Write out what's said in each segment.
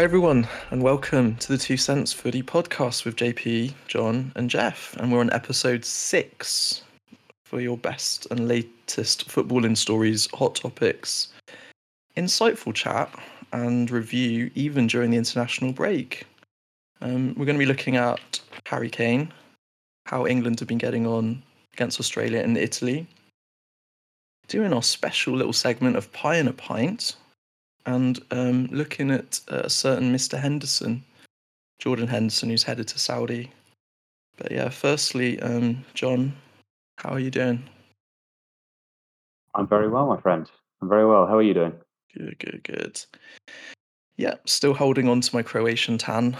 Hi, everyone, and welcome to the Two Cents Footy podcast with JP, Jon, and Jeff. And we're on episode six for your best and latest footballing stories, hot topics, insightful chat, and review, even during the international break. Um, we're going to be looking at Harry Kane, how England have been getting on against Australia and Italy, doing our special little segment of Pie in a Pint, and um, looking at a certain Mr. Henderson, Jordan Henderson, who's headed to Saudi. But yeah, firstly, um, Jon, how are you doing? I'm very well, my friend. I'm very well. How are you doing? Good, good, good. Yeah, still holding on to my Croatian tan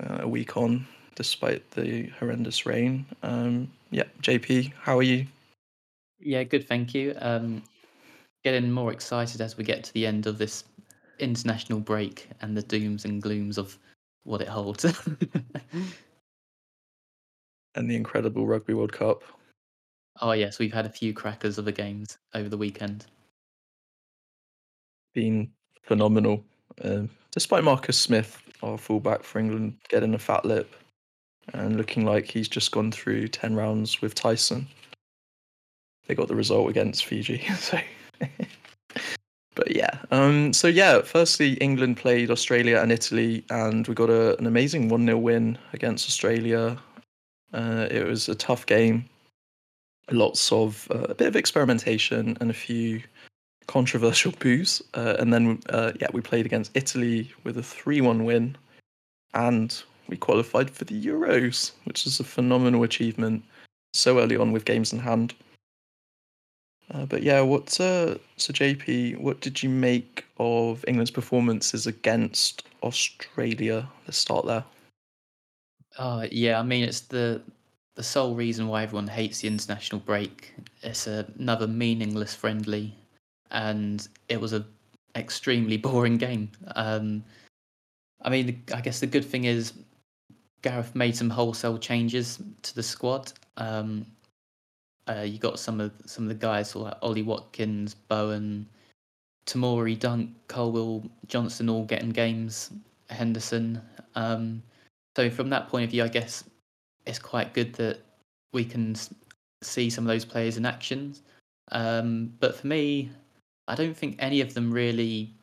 uh, a week on, despite the horrendous rain. Um, yeah, JP, how are you? Yeah, good, thank you. Um, getting more excited as we get to the end of this international break and the dooms and glooms of what it holds. and the incredible Rugby World Cup. Oh yes, we've had a few crackers of the games over the weekend. Been phenomenal. Uh, despite Marcus Smith, our fullback for England, getting a fat lip and looking like he's just gone through ten rounds with Tyson. They got the result against Fiji, so. But yeah, um, so yeah. Firstly, England played Australia and Italy, and we got a, an amazing one 0 win against Australia. Uh, it was a tough game, lots of uh, a bit of experimentation and a few controversial boos, uh, and then uh, yeah, we played against Italy with a three-one win, and we qualified for the Euros, which is a phenomenal achievement so early on with games in hand. Uh, but yeah, what's uh, so JP? What did you make of England's performances against Australia? Let's start there. Uh, yeah, I mean it's the the sole reason why everyone hates the international break. It's a, another meaningless friendly, and it was a extremely boring game. Um, I mean, I guess the good thing is Gareth made some wholesale changes to the squad. Um, uh, you got some of some of the guys like Ollie Watkins, Bowen, Tomori, Dunk, Colwill, Johnson, all getting games. Henderson. Um, so from that point of view, I guess it's quite good that we can see some of those players in action. Um, but for me, I don't think any of them really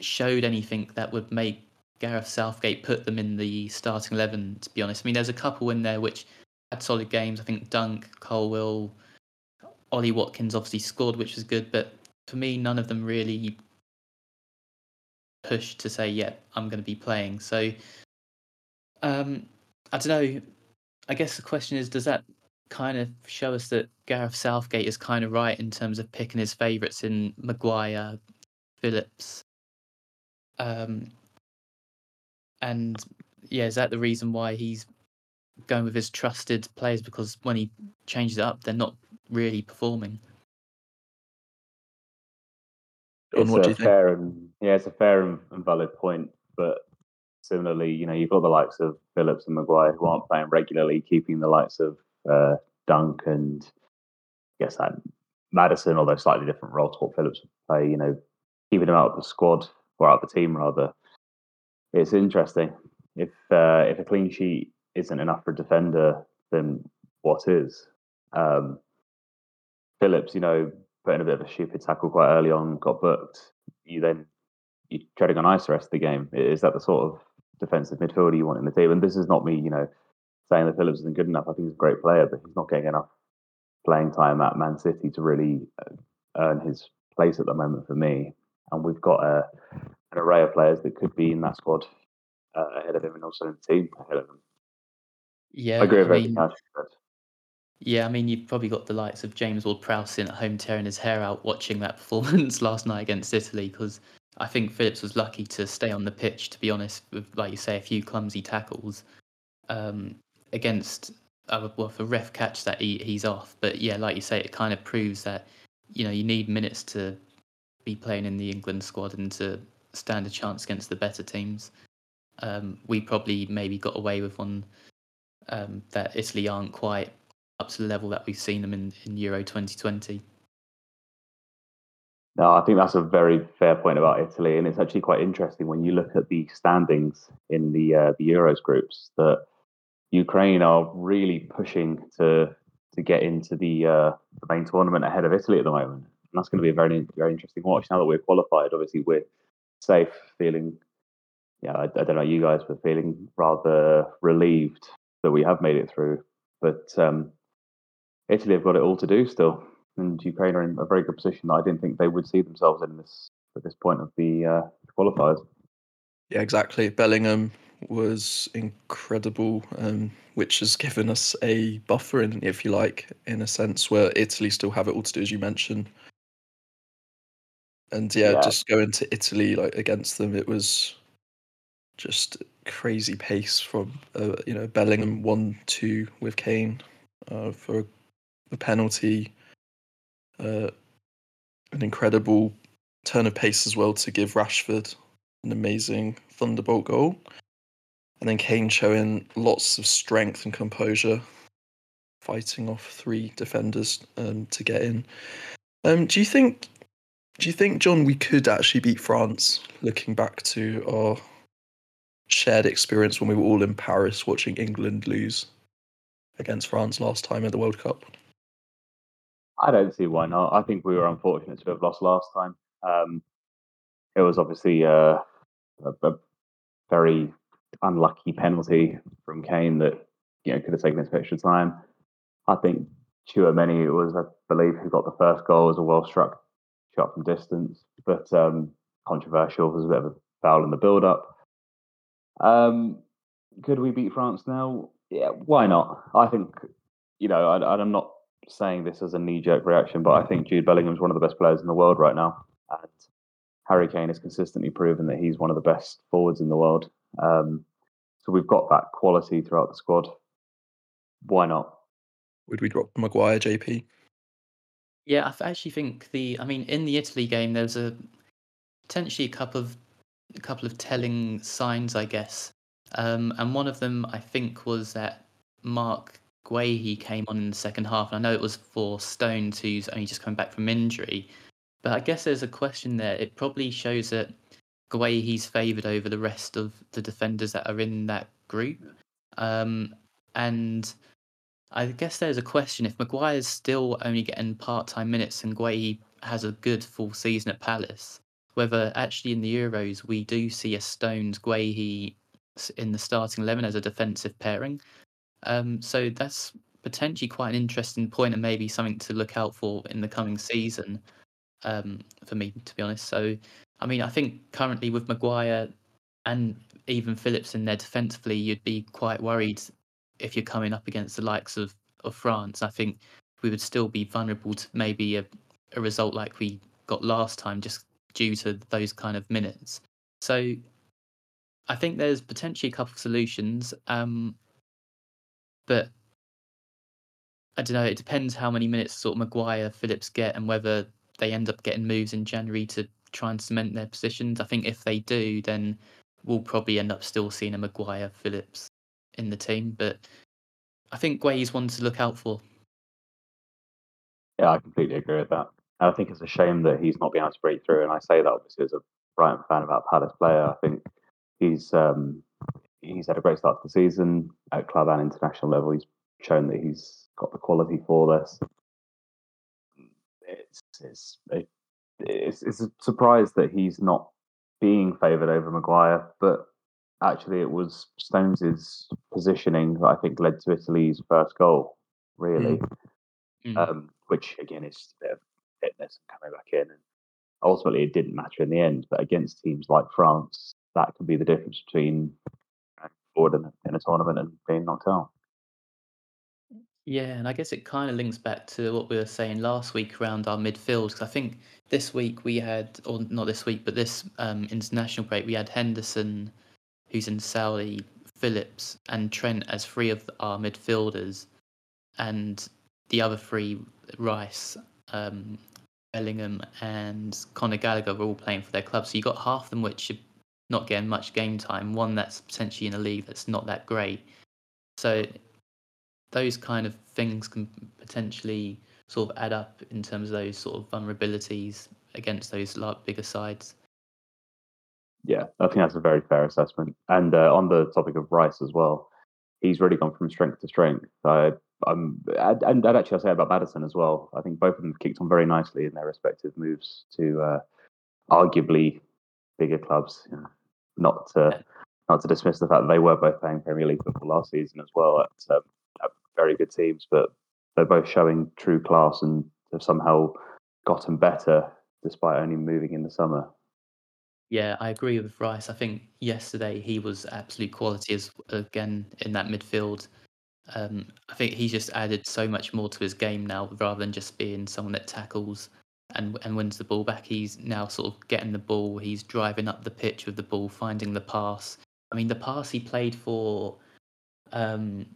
showed anything that would make Gareth Southgate put them in the starting eleven. To be honest, I mean, there's a couple in there which had solid games. I think Dunk, Colwill, Ollie Watkins obviously scored, which was good. But for me, none of them really pushed to say, "Yeah, I'm going to be playing." So, um, I don't know. I guess the question is, does that kind of show us that Gareth Southgate is kind of right in terms of picking his favourites in Maguire, Phillips, um, and yeah, is that the reason why he's going with his trusted players because when he changes it up, they're not really performing. It's a fair and yeah, it's a fair and, and, valid point. But similarly, you know, you've got the likes of Phillips and Maguire who aren't playing regularly, keeping the likes of uh, Dunk and I guess that Maddison, although slightly different role to what Phillips would play. You know, keeping him out of the squad or out of the team rather. It's interesting if uh, if a clean sheet isn't enough for a defender, then what is? Um, Phillips, you know, put in a bit of a stupid tackle quite early on, got booked. You then you're treading on ice the rest of the game. Is that the sort of defensive midfielder you want in the team? And this is not me, you know, saying that Phillips isn't good enough. I think he's a great player, but he's not getting enough playing time at Man City to really uh, earn his place at the moment for me. And we've got a, an array of players that could be in that squad uh, ahead of him and also in the team ahead of him. Yeah, I agree with I everything mean, Yeah, I mean, you've probably got the likes of James Ward-Prowse in at home tearing his hair out watching that performance last night against Italy because I think Phillips was lucky to stay on the pitch, to be honest, with, like you say, a few clumsy tackles um, against, uh, well, for ref catch that he, he's off. But yeah, like you say, it kind of proves that, you know, you need minutes to be playing in the England squad and to stand a chance against the better teams. Um, we probably maybe got away with one um, that Italy aren't quite up to the level that we've seen them in, in Euro 2020. No, I think that's a very fair point about Italy, and it's actually quite interesting when you look at the standings in the uh, the Euros groups that Ukraine are really pushing to to get into the, uh, the main tournament ahead of Italy at the moment, and that's going to be a very very interesting watch. Now that we're qualified, obviously we're safe, feeling yeah, I, I don't know you guys, but feeling rather relieved that we have made it through. But um, Italy have got it all to do still and Ukraine are in a very good position I didn't think they would see themselves in this at this point of the uh, qualifiers. Yeah, exactly. Bellingham was incredible, um, which has given us a buffer, in, if you like, in a sense where Italy still have it all to do, as you mentioned. And yeah, yeah. just going to Italy like against them, it was just crazy pace from uh, you know Bellingham one two with Kane uh, for a penalty uh, an incredible turn of pace as well to give Rashford an amazing thunderbolt goal. And then Kane showing lots of strength and composure, fighting off three defenders um, to get in. Um, do you think, do you think, Jon, we could actually beat France? Looking back to our shared experience when we were all in Paris watching England lose against France last time at the World Cup. I don't see why not. I think we were unfortunate to have lost last time. Um, it was obviously uh, a, a, very unlucky penalty from Kane that you know could have taken us extra time. I think Tchouameni it was, I believe, who got the first goal was a well struck shot from distance, but um, controversial. was a bit of a foul in the build up. Um, could we beat France now? Yeah, why not? I think you know I, I'm not saying this as a knee jerk reaction, but I think Jude Bellingham is one of the best players in the world right now. And Harry Kane has consistently proven that he's one of the best forwards in the world. Um, so we've got that quality throughout the squad. Why not? Would we drop Maguire, JP? Yeah, I actually think the. I mean, in the Italy game, there was a potentially a couple of a couple of telling signs, I guess. Um, and one of them, I think, was that Marc Guehi came on in the second half. And I know it was for Stones, who's only just coming back from injury. But I guess there's a question there. It probably shows that Guehi's favoured over the rest of the defenders that are in that group. Um, and I guess there's a question if Maguire's still only getting part time minutes and Guehi has a good full season at Palace, whether actually in the Euros we do see a Stones Guehi in the starting 11 as a defensive pairing. Um, so that's potentially quite an interesting point and maybe something to look out for in the coming season um, for me, to be honest. So, I mean, I think currently with Maguire and even Phillips in there defensively, you'd be quite worried if you're coming up against the likes of, of France. I think we would still be vulnerable to maybe a, a result like we got last time just due to those kind of minutes. So I think there's potentially a couple of solutions. Um, but I don't know. It depends how many minutes sort of Maguire, Phillips get, and whether they end up getting moves in January to try and cement their positions. I think if they do, then we'll probably end up still seeing a Maguire, Phillips in the team. But I think Guehi's one to look out for. Yeah, I completely agree with that. I think it's a shame that he's not been able to break through. And I say that obviously as a Brighton fan about Palace player. I think he's um, he's had a great start to the season at club and international level. He's shown that he's got the quality for this. It's it's it's, it's a surprise that he's not being favoured over Maguire, but actually it was Stones's positioning that I think led to Italy's first goal, really. Mm. Um, which again is a bit of fitness and coming back in. And ultimately, it didn't matter in the end. But against teams like France, that can be the difference between forward in, in a tournament and being knocked out. Yeah, and I guess it kind of links back to what we were saying last week around our midfield. Because I think this week we had, or not this week, but this um, international break, we had Henderson, who's in Saudi, Phillips, and Trent as three of our midfielders, and the other three, Rice, um, Bellingham, and Conor Gallagher, were all playing for their club. So you've got half of them which are not getting much game time, one that's potentially in a league that's not that great. So those kind of things can potentially sort of add up in terms of those sort of vulnerabilities against those like bigger sides. Yeah, I think that's a very fair assessment. And uh, on the topic of Rice as well, he's really gone from strength to strength. Uh, I'm, and, I'd actually I'll say about Maddison as well. I think both of them kicked on very nicely in their respective moves to uh, arguably bigger clubs. You know, not to not to dismiss the fact that they were both playing Premier League football last season as well at, um, at very good teams, but they're both showing true class and have somehow gotten better despite only moving in the summer. Yeah, I agree with Rice. I think yesterday he was absolute quality as again in that midfield. Um, I think he's just added so much more to his game now, rather than just being someone that tackles and and wins the ball back. He's now sort of getting the ball. He's driving up the pitch with the ball, finding the pass. I mean, the pass he played for um,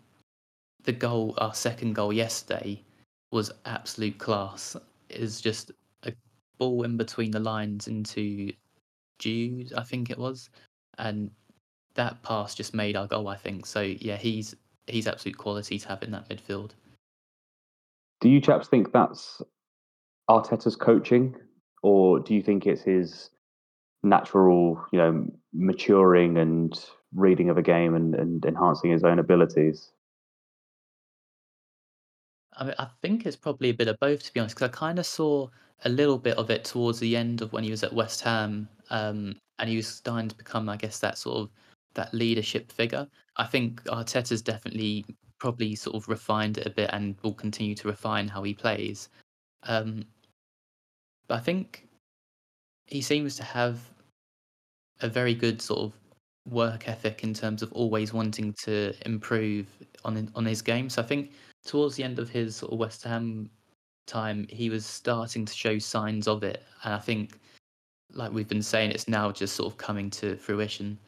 the goal, our second goal yesterday, was absolute class. It was just a ball in between the lines into Jude, I think it was, and that pass just made our goal. I think so. Yeah, he's he's absolute quality to have in that midfield. Do you chaps think that's Arteta's coaching, or do you think it's his natural, you know, maturing and reading of a game and, and enhancing his own abilities? I mean, I think it's probably a bit of both, to be honest, because I kind of saw a little bit of it towards the end of when he was at West Ham, um, and he was starting to become, I guess, that sort of that leadership figure. I think Arteta's definitely probably sort of refined it a bit and will continue to refine how he plays. Um, but I think he seems to have a very good sort of work ethic in terms of always wanting to improve on on his game. So I think towards the end of his sort of West Ham time, he was starting to show signs of it, and I think, like we've been saying, it's now just sort of coming to fruition.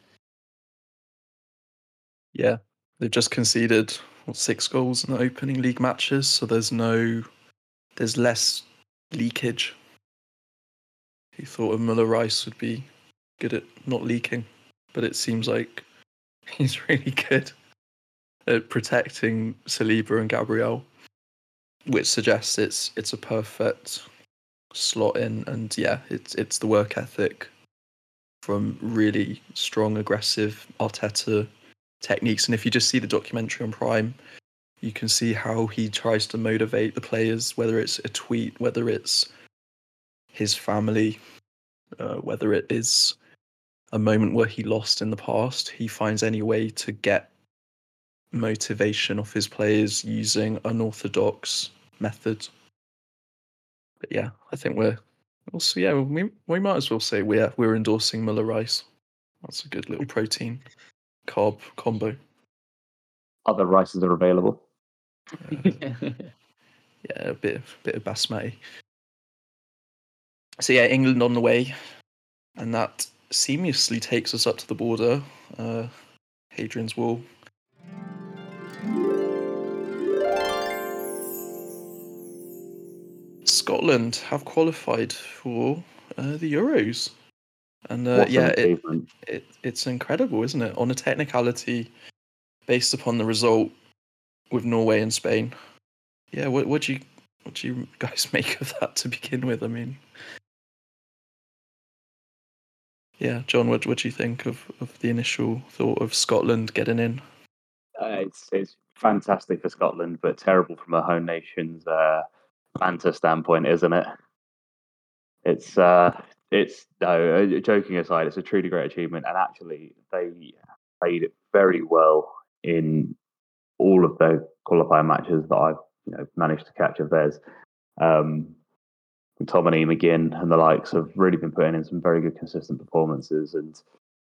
Yeah, they've just conceded what, six goals in the opening league matches, so there's no, there's less leakage he thought Muller Rice would be good at not leaking, but it seems like he's really good at protecting Saliba and Gabriel, which suggests it's it's a perfect slot in. And yeah, it's it's the work ethic from really strong, aggressive Arteta techniques. And if you just see the documentary on Prime, you can see how he tries to motivate the players, whether it's a tweet, whether it's his family, uh, whether it is a moment where he lost in the past, he finds any way to get motivation off his players using unorthodox methods. But yeah, I think we're also yeah we we might as well say we're we're endorsing Muller Rice. That's a good little protein carb combo. Other rices are available. Uh, yeah, a bit of bit of basmati so yeah, England on the way, and that seamlessly takes us up to the border. Uh, Hadrian's Wall. Scotland have qualified for uh, the Euros, and uh, yeah, it, it, it's incredible, isn't it? On a technicality, based upon the result with Norway and Spain. Yeah, what what do you what do you guys make of that to begin with? I mean, yeah, Jon, what what do you think of, of the initial thought of Scotland getting in? Uh, it's it's fantastic for Scotland, but terrible from a home nation's uh, banter standpoint, isn't it? It's uh, it's no uh, joking aside, it's a truly great achievement, and actually they played very well in all of the qualifying matches that I've you know managed to catch of theirs. Um, McTominay, McGinn, and the likes have really been putting in some very good, consistent performances. And,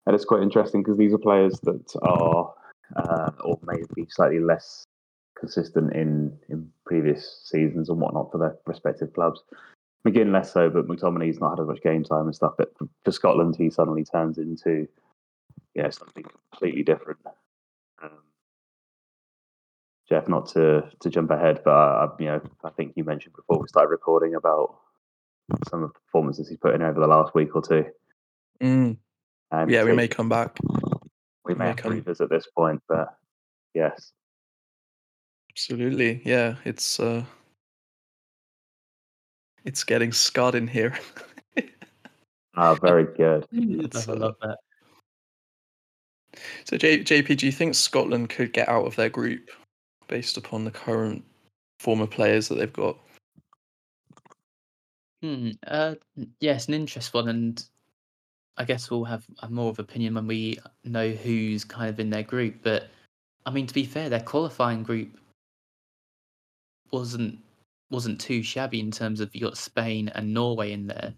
and it's quite interesting because these are players that are, uh, or maybe slightly less consistent in, in previous seasons and whatnot for their respective clubs. McGinn less so, but McTominay's not had as much game time and stuff. But for Scotland, he suddenly turns into, you know, something completely different. Um, Jeff, not to to jump ahead, but uh, you know, I think you mentioned before we started recording about some of the performances he's put in over the last week or two. Mm. And yeah, we may come back. We, may, may come. revisit this point, but yes, absolutely. Yeah, it's uh, It's getting scarred in here. Ah, very good. I love that. So, J- JP, do you think Scotland could get out of their group based upon the current former players that they've got? Hmm. Uh, yes, an interesting one, and I guess we'll have a more of opinion when we know who's kind of in their group. But I mean, to be fair, their qualifying group wasn't wasn't too shabby in terms of you got Spain and Norway in there.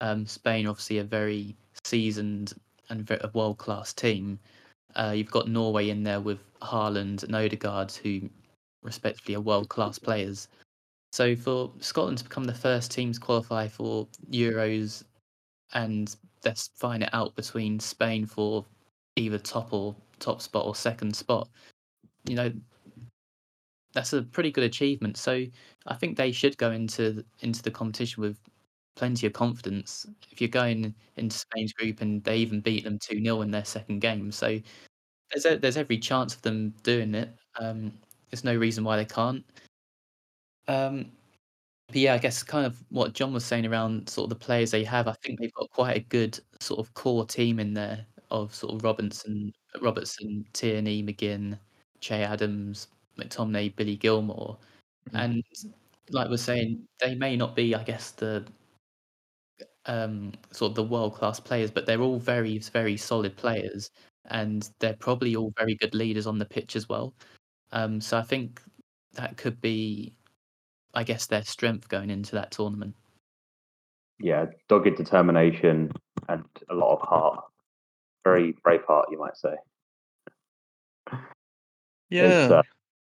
Um, Spain, obviously, a very seasoned and a world class team. Uh, you've got Norway in there with Haaland and Odegaard, who respectively are world class players. So for Scotland to become the first team to qualify for Euros, and let's find it out between Spain for either top or top spot or second spot, you know, that's a pretty good achievement. So I think they should go into into the competition with plenty of confidence. If you're going into Spain's group and they even beat them two 0 in their second game, so there's a, there's every chance of them doing it. Um, there's no reason why they can't. Um, but yeah, I guess kind of what Jon was saying around sort of the players they have. I think they've got quite a good sort of core team in there of sort of Robinson, Robertson, Tierney, McGinn, Che Adams, McTominay, Billy Gilmour, mm-hmm. and like we're saying, they may not be, I guess, the um, sort of the world class players, but they're all very, very solid players, and they're probably all very good leaders on the pitch as well. Um, so I think that could be, I guess, their strength going into that tournament. Yeah, dogged determination and a lot of heart. Very brave heart, you might say. Yeah. Uh,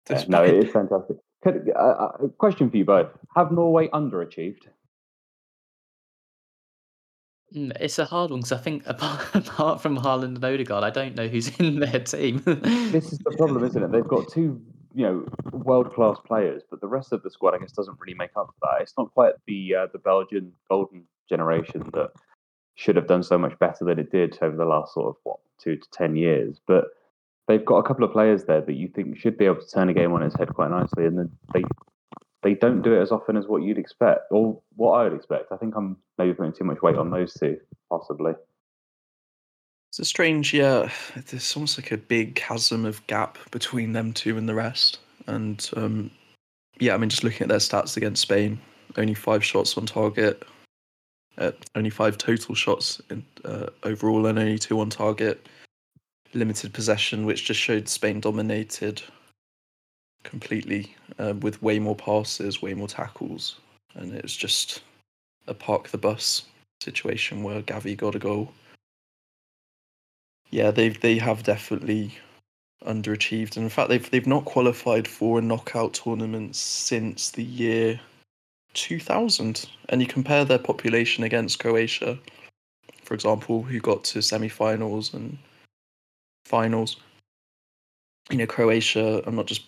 uh, no, it is fantastic. Could, uh, uh, question for you both: Have Norway underachieved? Mm, it's a hard one because I think apart, apart from Haaland and Odegaard, I don't know who's in their team. this is the problem, isn't it? They've got two, you know, world class players, but the rest of the squad, I guess, doesn't really make up for that. It's not quite the uh, the Belgian golden generation that should have done so much better than it did over the last sort of what two to ten years, but they've got a couple of players there that you think should be able to turn a game on its head quite nicely, and they they don't do it as often as what you'd expect or what I would expect. I think I'm maybe putting too much weight on those two, possibly. It's a strange, yeah. There's almost like a big chasm of gap between them two and the rest. And um, yeah, I mean, just looking at their stats against Spain, only five shots on target, uh, only five total shots in, uh, overall, and only two on target. Limited possession, which just showed Spain dominated completely uh, with way more passes, way more tackles, and it was just a park the bus situation where Gavi got a goal. Yeah, they they have definitely underachieved. And in fact, they've they've not qualified for a knockout tournament since the year 2000. And you compare their population against Croatia, for example, who got to semi-finals and finals. You know, Croatia. I'm not just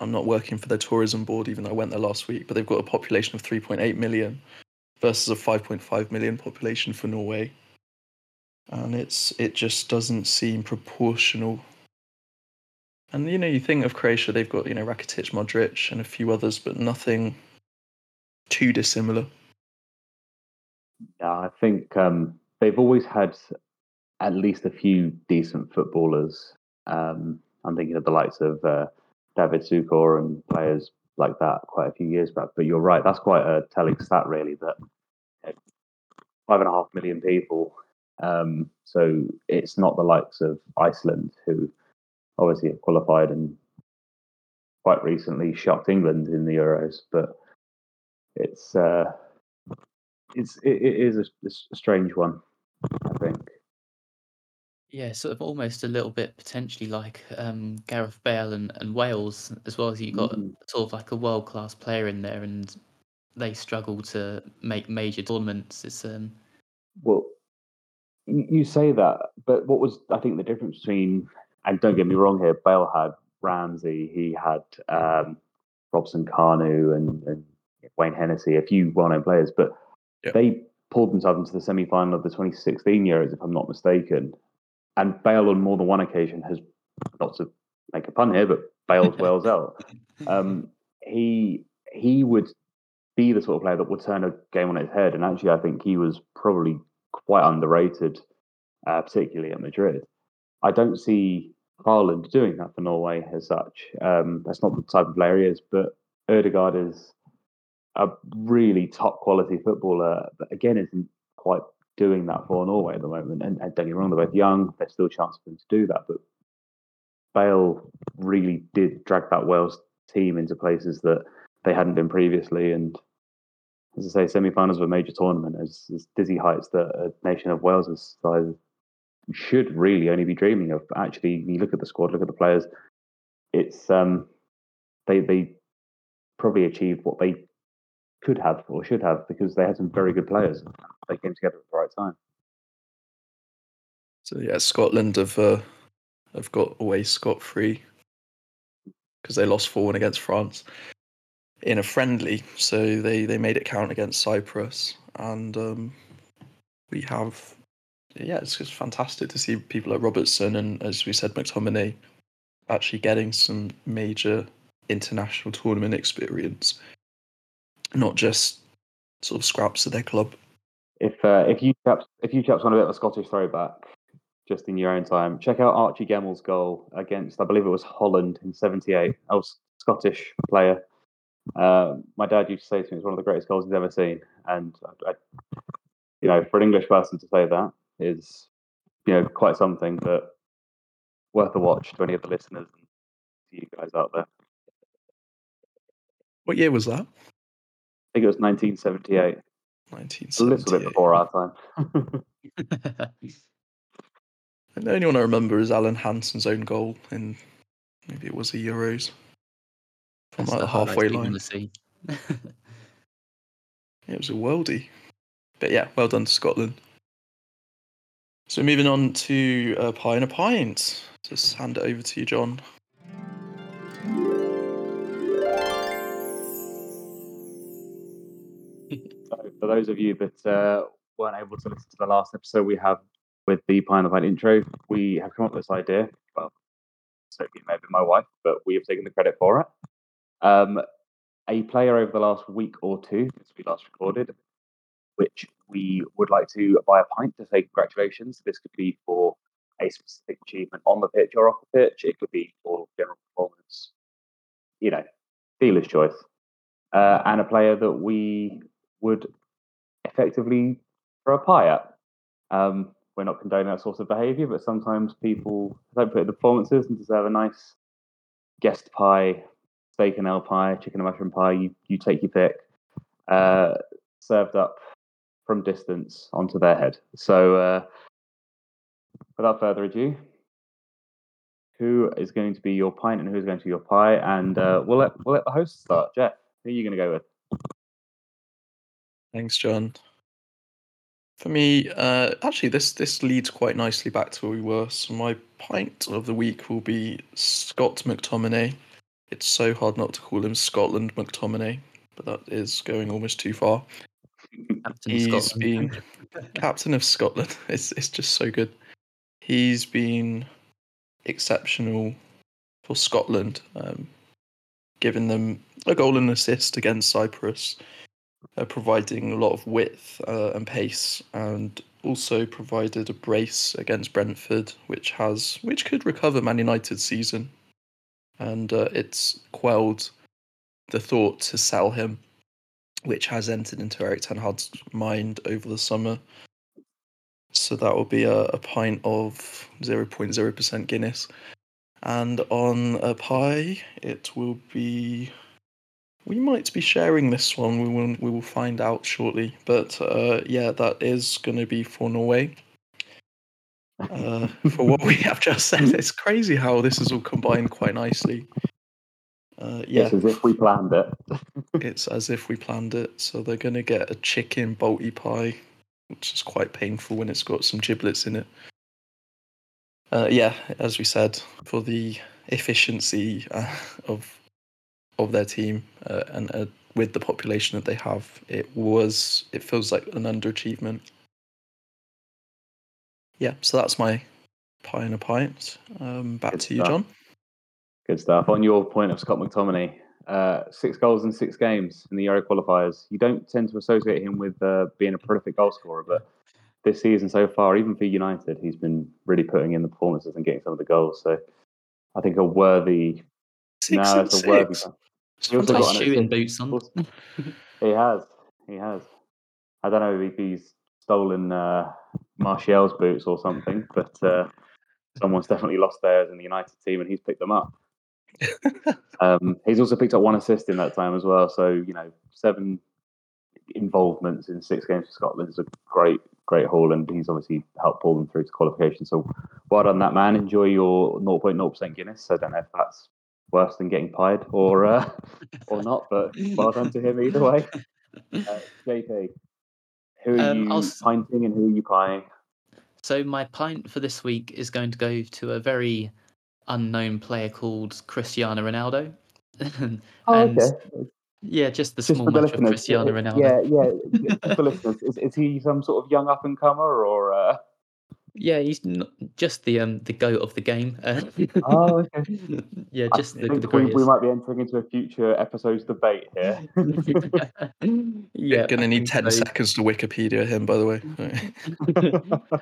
I'm not working for their tourism board, even though I went there last week, but they've got a population of 3.8 million versus a 5.5 million population for Norway. And it's it just doesn't seem proportional. And you know, you think of Croatia, they've got, you know, Rakitic, Modric, and a few others, but nothing too dissimilar. Yeah, I think um, they've always had at least a few decent footballers. Um, I'm thinking of the likes of uh, David Suker and players like that quite a few years back. But you're right, that's quite a telling stat, really, that you know, five and a half million people. Um, so it's not the likes of Iceland, who obviously have qualified and quite recently shocked England in the Euros. But it's uh, it's it, it is a, a strange one. Yeah, sort of almost a little bit potentially like um, Gareth Bale and, and Wales as well as you got mm. sort of like a world class player in there and they struggle to make major tournaments. It's um well, you say that, but what was I think the difference between and don't get me wrong here, Bale had Ramsey, he had um, Robson Kanu and, and Wayne Hennessy, a few well-known players, but yep. they pulled themselves into the semi-final of the 2016 Euros, if I'm not mistaken, and Bale on more than one occasion has, not to make a pun here, but bailed Wales out. Um, he he would be the sort of player that would turn a game on its head. And actually, I think he was probably quite underrated, uh, particularly at Madrid. I don't see Haaland doing that for Norway as such. Um, that's not the type of player he is, but Ødegaard is a really top quality footballer, but again, isn't quite doing that for Norway at the moment. And, and don't get me wrong, they're both young. There's still a chance for them to do that. But Bale really did drag that Wales team into places that they hadn't been previously. And as I say, semi-finals of a major tournament as, as dizzy heights that a nation of Wales' size should really only be dreaming of. But actually, you look at the squad, look at the players. It's um, they they probably achieved what they could have or should have because they had some very good players. They came together at the right time. So yeah, Scotland have uh, have got away scot free because they lost four one against France in a friendly. So they they made it count against Cyprus, and um, we have yeah, it's just fantastic to see people like Robertson and as we said McTominay actually getting some major international tournament experience not just sort of scraps of their club. If uh, if you chaps if you chaps want a bit of a Scottish throwback, just in your own time, check out Archie Gemmill's goal against I believe it was Holland in '78. I was Scottish player. Uh, my dad used to say to me it's one of the greatest goals he's ever seen, and I, I, you know, for an English person to say that is, you know, quite something. But worth a watch to any of the listeners and to you guys out there. What year was that? Think it was 1978. 1978. A little bit before our time. the only one I remember is Alan Hansen's own goal in maybe it was the Euros from like the halfway line. it was a worldie. But yeah, well done to Scotland. So moving on to a pie and a pint. Just hand it over to you, Jon. For those of you that uh, weren't able to listen to the last episode we have with the Pie and the intro, we have come up with this idea. Well, certainly maybe my wife, but we have taken the credit for it. Um, a player over the last week or two since we last recorded, which we would like to buy a pint to say congratulations. This could be for a specific achievement on the pitch or off the pitch. It could be for general performance. You know, dealer's choice. Uh, and a player that we would effectively throw a pie at. Um, we're not condoning that sort of behaviour, but sometimes people don't put in the performances and deserve a nice guest pie, steak and ale pie, chicken and mushroom pie. You you take your pick, uh, served up from distance onto their head. So, uh, without further ado, who is going to be your pint and who is going to be your pie? And uh, we'll let we'll let the host start. Jeff, who are you going to go with? Thanks, Jon. For me, uh, actually, this this leads quite nicely back to where we were. So my pint of the week will be Scott McTominay. It's so hard not to call him Scotland McTominay, but that is going almost too far. Captain He's been captain of Scotland. It's it's just so good. He's been exceptional for Scotland, um, giving them a goal and assist against Cyprus uh, providing a lot of width uh, and pace, and also provided a brace against Brentford, which has which could recover Man United's season, and uh, it's quelled the thought to sell him, which has entered into Erik Ten Hag's mind over the summer. So that will be a, a pint of 0.0% Guinness. And on a pie, it will be we might be sharing this one. We will we will find out shortly. But uh, yeah, that is going to be for Norway. Uh, for what we have just said, it's crazy how this is all combined quite nicely. Uh, yeah, it's as if we planned it. it's as if we planned it. So they're going to get a chicken Balti pie, which is quite painful when it's got some giblets in it. Uh, yeah, as we said, for the efficiency uh, of of their team uh, and uh, with the population that they have, it was it feels like an underachievement. Yeah, so that's my pie and a pint. Um, back Good to you, Jon. Good stuff. On your point of Scott McTominay, uh, six goals in six games in the Euro qualifiers. You don't tend to associate him with uh, being a prolific goal scorer, but this season so far, even for United, he's been really putting in the performances and getting some of the goals. So I think a worthy. Six no, it's a worthy. He also got shooting boots on. he has. He has. I don't know if he's stolen uh, Martial's boots or something, but uh, someone's definitely lost theirs in the United team, and he's picked them up. um, he's also picked up one assist in that time as well. So you know, seven involvements in six games for Scotland is a great, great haul, and he's obviously helped pull them through to qualification. So well done, that man. Enjoy your 0.0% Guinness. I don't know if that's worse than getting pied or uh, or not, but well done to him either way. Uh, JP, who are um, you I'll... pinting and who are you pieing? So my pint for this week is going to go to a very unknown player called Cristiano Ronaldo. and oh, okay. Yeah, just the just small match of Cristiano Ronaldo. Yeah, yeah. for listeners, is, is he some sort of young up and comer or? Uh... Yeah, he's not just the um the goat of the game. Uh, oh, okay. yeah, just the, the we, we, might be entering into a future episode's debate here. yeah, You're gonna need ten so. seconds to Wikipedia him, by the way.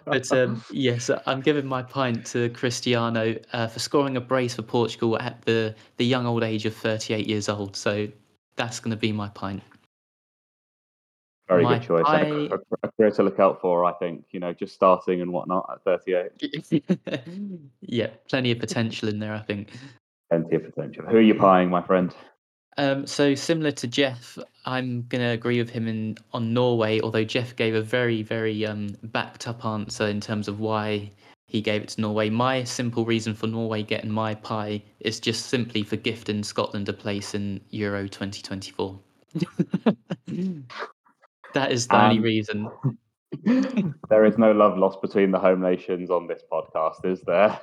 but um, yes, I'm giving my pint to Cristiano uh, for scoring a brace for Portugal at the the young old age of 38 years old. So that's going to be my pint. Very my good choice. I... A, a, career to look out for, I think. You know, just starting and whatnot at 38. yeah, plenty of potential in there, I think. Plenty of potential. Who are you pieing, my friend? Um, so similar to Jeff, I'm going to agree with him in on Norway. Although Jeff gave a very, very um, backed up answer in terms of why he gave it to Norway. My simple reason for Norway getting my pie is just simply for gifting Scotland a place in Euro 2024. that is the um, only reason. there is no love lost between the home nations on this podcast, is there?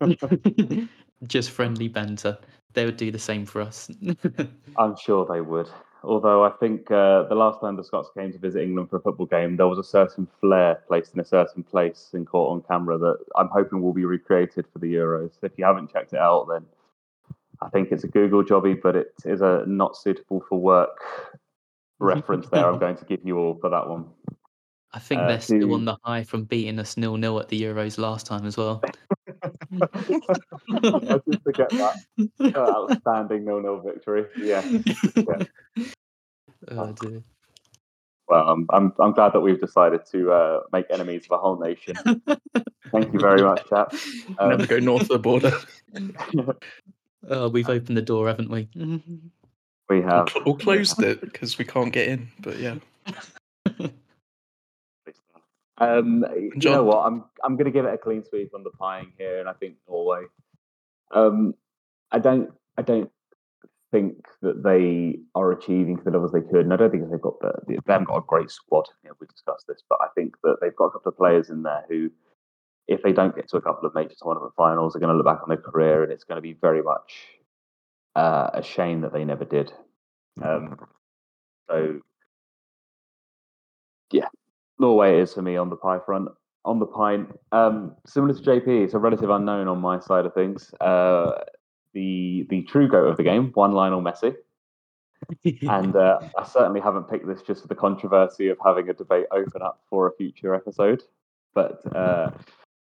just friendly banter. They would do the same for us. I'm sure they would. Although I think uh, the last time the Scots came to visit England for a football game, there was a certain flare placed in a certain place and caught on camera that I'm hoping will be recreated for the Euros. If you haven't checked it out, then I think it's a Google jobby, but it is a not suitable for work reference there. I'm going to give you all for that one. I think uh, they're still to... on the high from beating us nil nil at the Euros last time as well. I just forget that outstanding nil nil victory. Yeah. yeah. Oh dear. Well, I'm, I'm I'm glad that we've decided to uh, make enemies of a whole nation. Thank you very much, chap. Um, Never go north of the border. oh, we've opened the door, haven't we? We have. Or, closed it because we can't get in. But yeah. Um, you know what? I'm I'm going to give it a clean sweep on the pieing here, and I think Norway. Um, I don't I don't think that they are achieving the levels they could, and I don't think they've got the they haven't got a great squad. You know, we discussed this, but I think that they've got a couple of players in there who, if they don't get to a couple of major tournament finals, are going to look back on their career, and it's going to be very much uh, a shame that they never did. Um, so, yeah, Norway is for me on the pie front. On the pine, um, similar to JP, it's a relative unknown on my side of things. Uh, the the true goat of the game, one Lionel Messi, and uh, I certainly haven't picked this just for the controversy of having a debate open up for a future episode. But uh,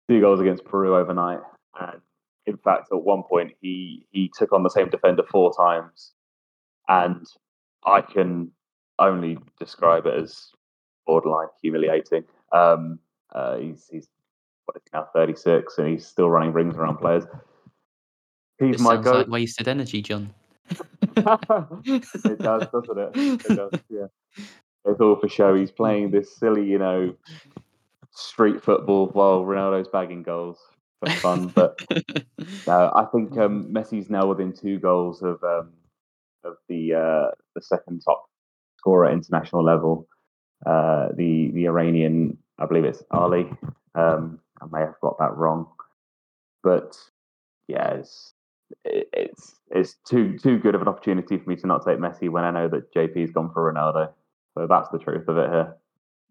two goals against Peru overnight, and in fact, at one point he he took on the same defender four times, and I can only describe it as borderline humiliating. Um, uh, he's he's what is he now 36 and he's still running rings around players. He's it my go. Like wasted energy, Jon. it does, doesn't it? It does. Yeah, it's all for show. He's playing this silly, you know, street football while Ronaldo's bagging goals for fun. But no, I think um, Messi's now within two goals of um, of the uh, the second top scorer at international level. Uh, the the Iranian, I believe it's Ali. Um, I may have got that wrong, but yeah, it's it's it's too too good of an opportunity for me to not take Messi when I know that JP's gone for Ronaldo. So that's the truth of it here.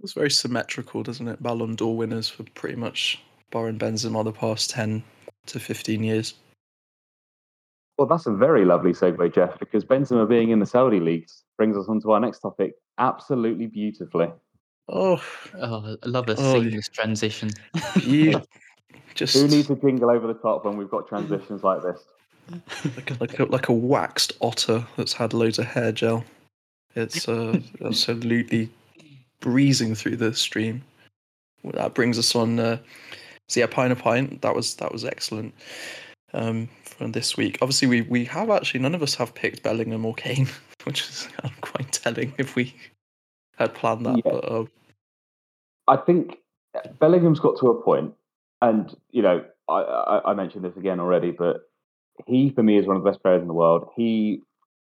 It's very symmetrical, doesn't it? Ballon d'Or winners for pretty much barring Benzema the past ten to fifteen years. Well, that's a very lovely segue, Jeff, because Benzema being in the Saudi leagues brings us on to our next topic absolutely beautifully. Oh, oh I love a oh, seamless transition. You just Who needs a jingle over the top when we've got transitions like this? like a, like a, like a waxed otter that's had loads of hair gel. It's uh, absolutely breezing through the stream. Well, that brings us on. Uh, so yeah, pint a pint. That was that was excellent. Um, for this week, obviously we we have actually none of us have picked Bellingham or Kane, which is quite telling if we had planned that. Yeah. But um... I think Bellingham's got to a point, and you know I, I, I mentioned this again already, but he for me is one of the best players in the world. He,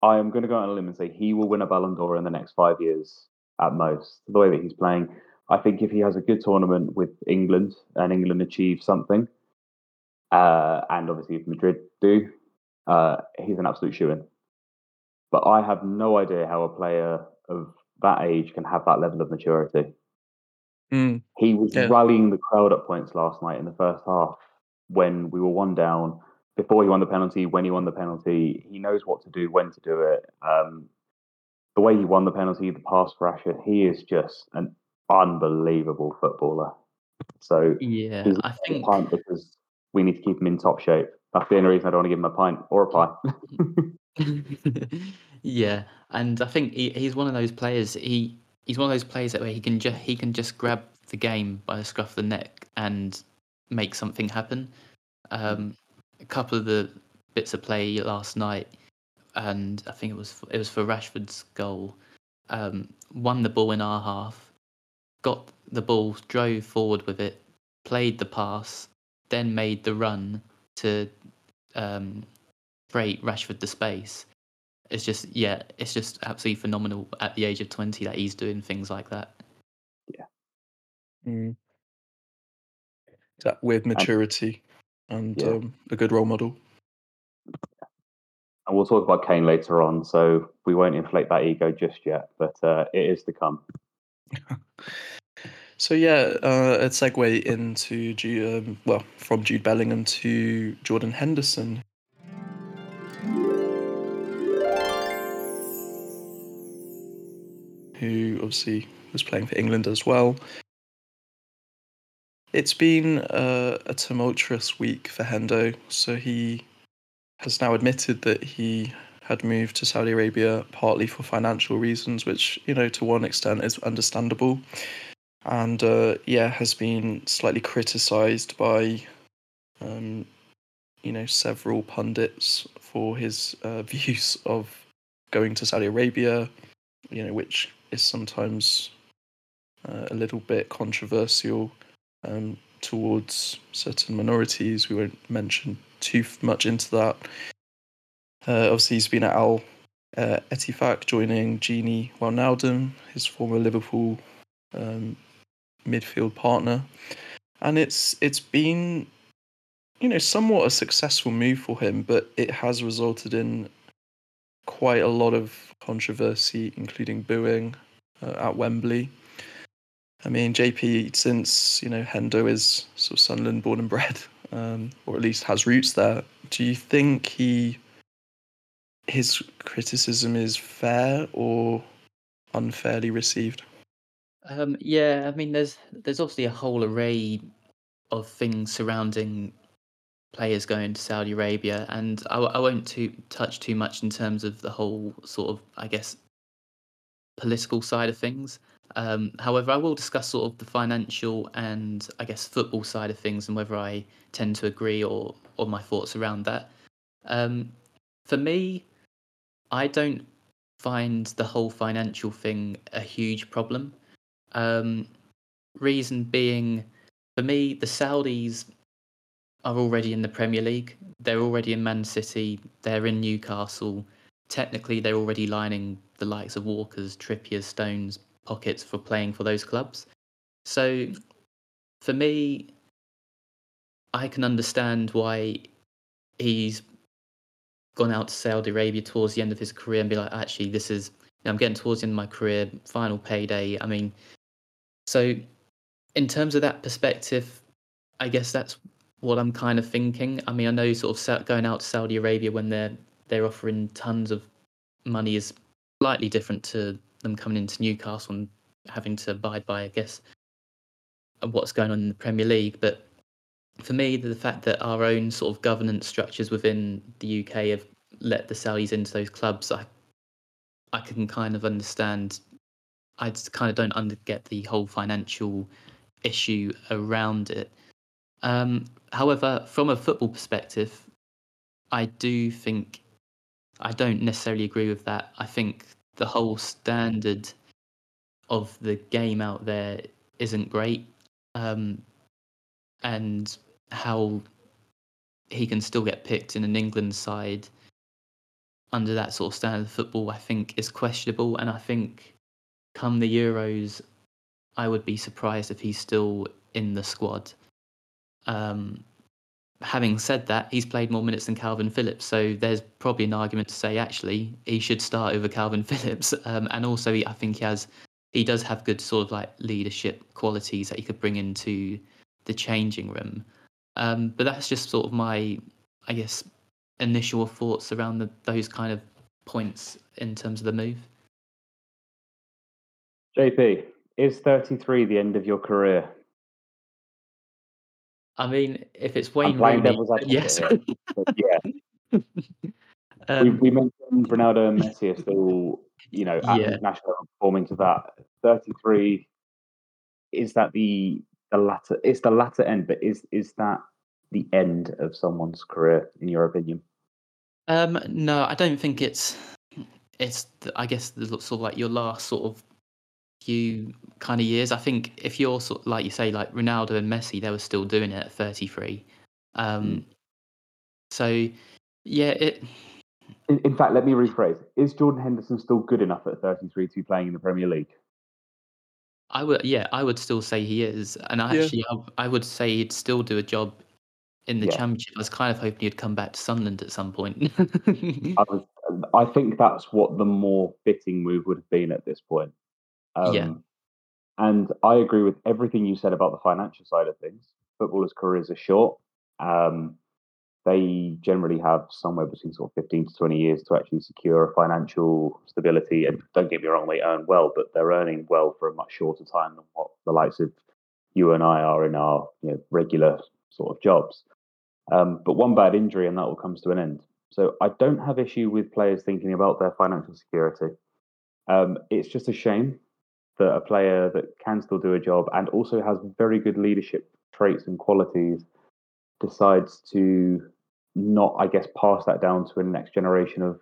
I am going to go on a limb and say he will win a Ballon d'Or in the next five years at most. The way that he's playing, I think if he has a good tournament with England and England achieve something, uh, and obviously if Madrid do, uh, he's an absolute shoe in. But I have no idea how a player of that age can have that level of maturity. Mm, he was yeah. rallying the crowd at points last night in the first half when we were one down before he won the penalty, when he won the penalty, he knows what to do, when to do it. Um, the way he won the penalty, the pass for Asher, he is just an unbelievable footballer. So yeah, I think pint because we need to keep him in top shape. That's the only reason I don't want to give him a pint or a pie. yeah, and I think he, he's one of those players. He he's one of those players that where he can just he can just grab the game by the scruff of the neck and make something happen. Um, a couple of the bits of play last night, and I think it was it was for Rashford's goal. Um, won the ball in our half, got the ball, drove forward with it, played the pass, then made the run to um, create Rashford the space. It's just yeah, it's just absolutely phenomenal at the age of twenty that he's doing things like that. Yeah. Mm. That with maturity and yeah. um, a good role model. And we'll talk about Kane later on, so we won't inflate that ego just yet, but uh, it is to come. so yeah, uh, a segue into Jude, um, well from Jude Bellingham to Jordan Henderson. Who obviously was playing for England as well. It's been a, a tumultuous week for Hendo. So he has now admitted that he had moved to Saudi Arabia partly for financial reasons, which, you know, to one extent is understandable. And uh, yeah, has been slightly criticized by, um, you know, several pundits for his uh, views of going to Saudi Arabia, you know, which is sometimes uh, a little bit controversial um, towards certain minorities. We won't mention too much into that. Uh, obviously, he's been at Al uh, Ettifaq, joining Gini Wijnaldum, his former Liverpool um, midfield partner, and it's it's been, you know, somewhat a successful move for him, but it has resulted in quite a lot of controversy, including booing uh, at Wembley. I mean, JP, since you know Hendo is sort of Sunderland born and bred, um, or at least has roots there, do you think he his criticism is fair or unfairly received? Um, yeah, I mean, there's there's obviously a whole array of things surrounding players going to Saudi Arabia, and I, I won't too, touch too much in terms of the whole sort of, I guess, political side of things. Um, however, I will discuss sort of the financial and I guess football side of things and whether I tend to agree or or my thoughts around that. Um, for me, I don't find the whole financial thing a huge problem. Um, reason being, for me, the Saudis are already in the Premier League. They're already in Man City. They're in Newcastle. Technically, they're already lining the likes of Walkers, Trippier's, Stones, pockets for playing for those clubs. So for me, I can understand why he's gone out to Saudi Arabia towards the end of his career and be like, actually, this is, I'm getting towards the end of my career, final payday. I mean, so in terms of that perspective, I guess that's what I'm kind of thinking. I mean, I know sort of going out to Saudi Arabia when they're they're offering tons of money is slightly different to them coming into Newcastle and having to abide by, I guess, what's going on in the Premier League. But for me, the fact that our own sort of governance structures within the UK have let the Saudis into those clubs, I I can kind of understand. I just kind of don't under, get the whole financial issue around it. Um, however, from a football perspective, I do think I don't necessarily agree with that. I think the whole standard of the game out there isn't great, um, and how he can still get picked in an England side under that sort of standard of football, I think is questionable. And I think come the Euros, I would be surprised if he's still in the squad. Um, having said that, he's played more minutes than Calvin Phillips, so there's probably an argument to say actually he should start over Calvin Phillips. Um, and also, he, I think he has, he does have good sort of like leadership qualities that he could bring into the changing room. Um, but that's just sort of my, I guess, initial thoughts around the, those kind of points in terms of the move. JP, is 33 the end of your career? I mean, if it's Wayne Rooney, yes, yeah. um, we, we, mentioned Ronaldo and Messi are still, you know, at yeah. national performing to that. Thirty-three is that the the latter? It's the latter end, but is is that the end of someone's career, in your opinion? Um, no, I don't think it's it's. I guess the sort of like your last sort of few kind of years. I think if you're sort of, like you say, like Ronaldo and Messi, they were still doing it at 33. Um, mm. So, yeah, it. In, in, fact, let me rephrase: Is Jordan Henderson still good enough at 33 to be playing in the Premier League? I would, yeah, I would still say he is, and I yeah. actually, I, I, would say he'd still do a job in the yeah. Championship. I was kind of hoping he'd come back to Sunderland at some point. I, was, I think that's what the more fitting move would have been at this point. Um, yeah. And I agree with everything you said about the financial side of things. Footballers' careers are short. Um, they generally have somewhere between sort of 15 to 20 years to actually secure financial stability. And don't get me wrong, they earn well, but they're earning well for a much shorter time than what the likes of you and I are in our you know, regular sort of jobs. Um, but one bad injury and that all comes to an end. So I don't have issue with players thinking about their financial security. Um, it's just a shame that a player that can still do a job and also has very good leadership traits and qualities decides to not, I guess, pass that down to a next generation of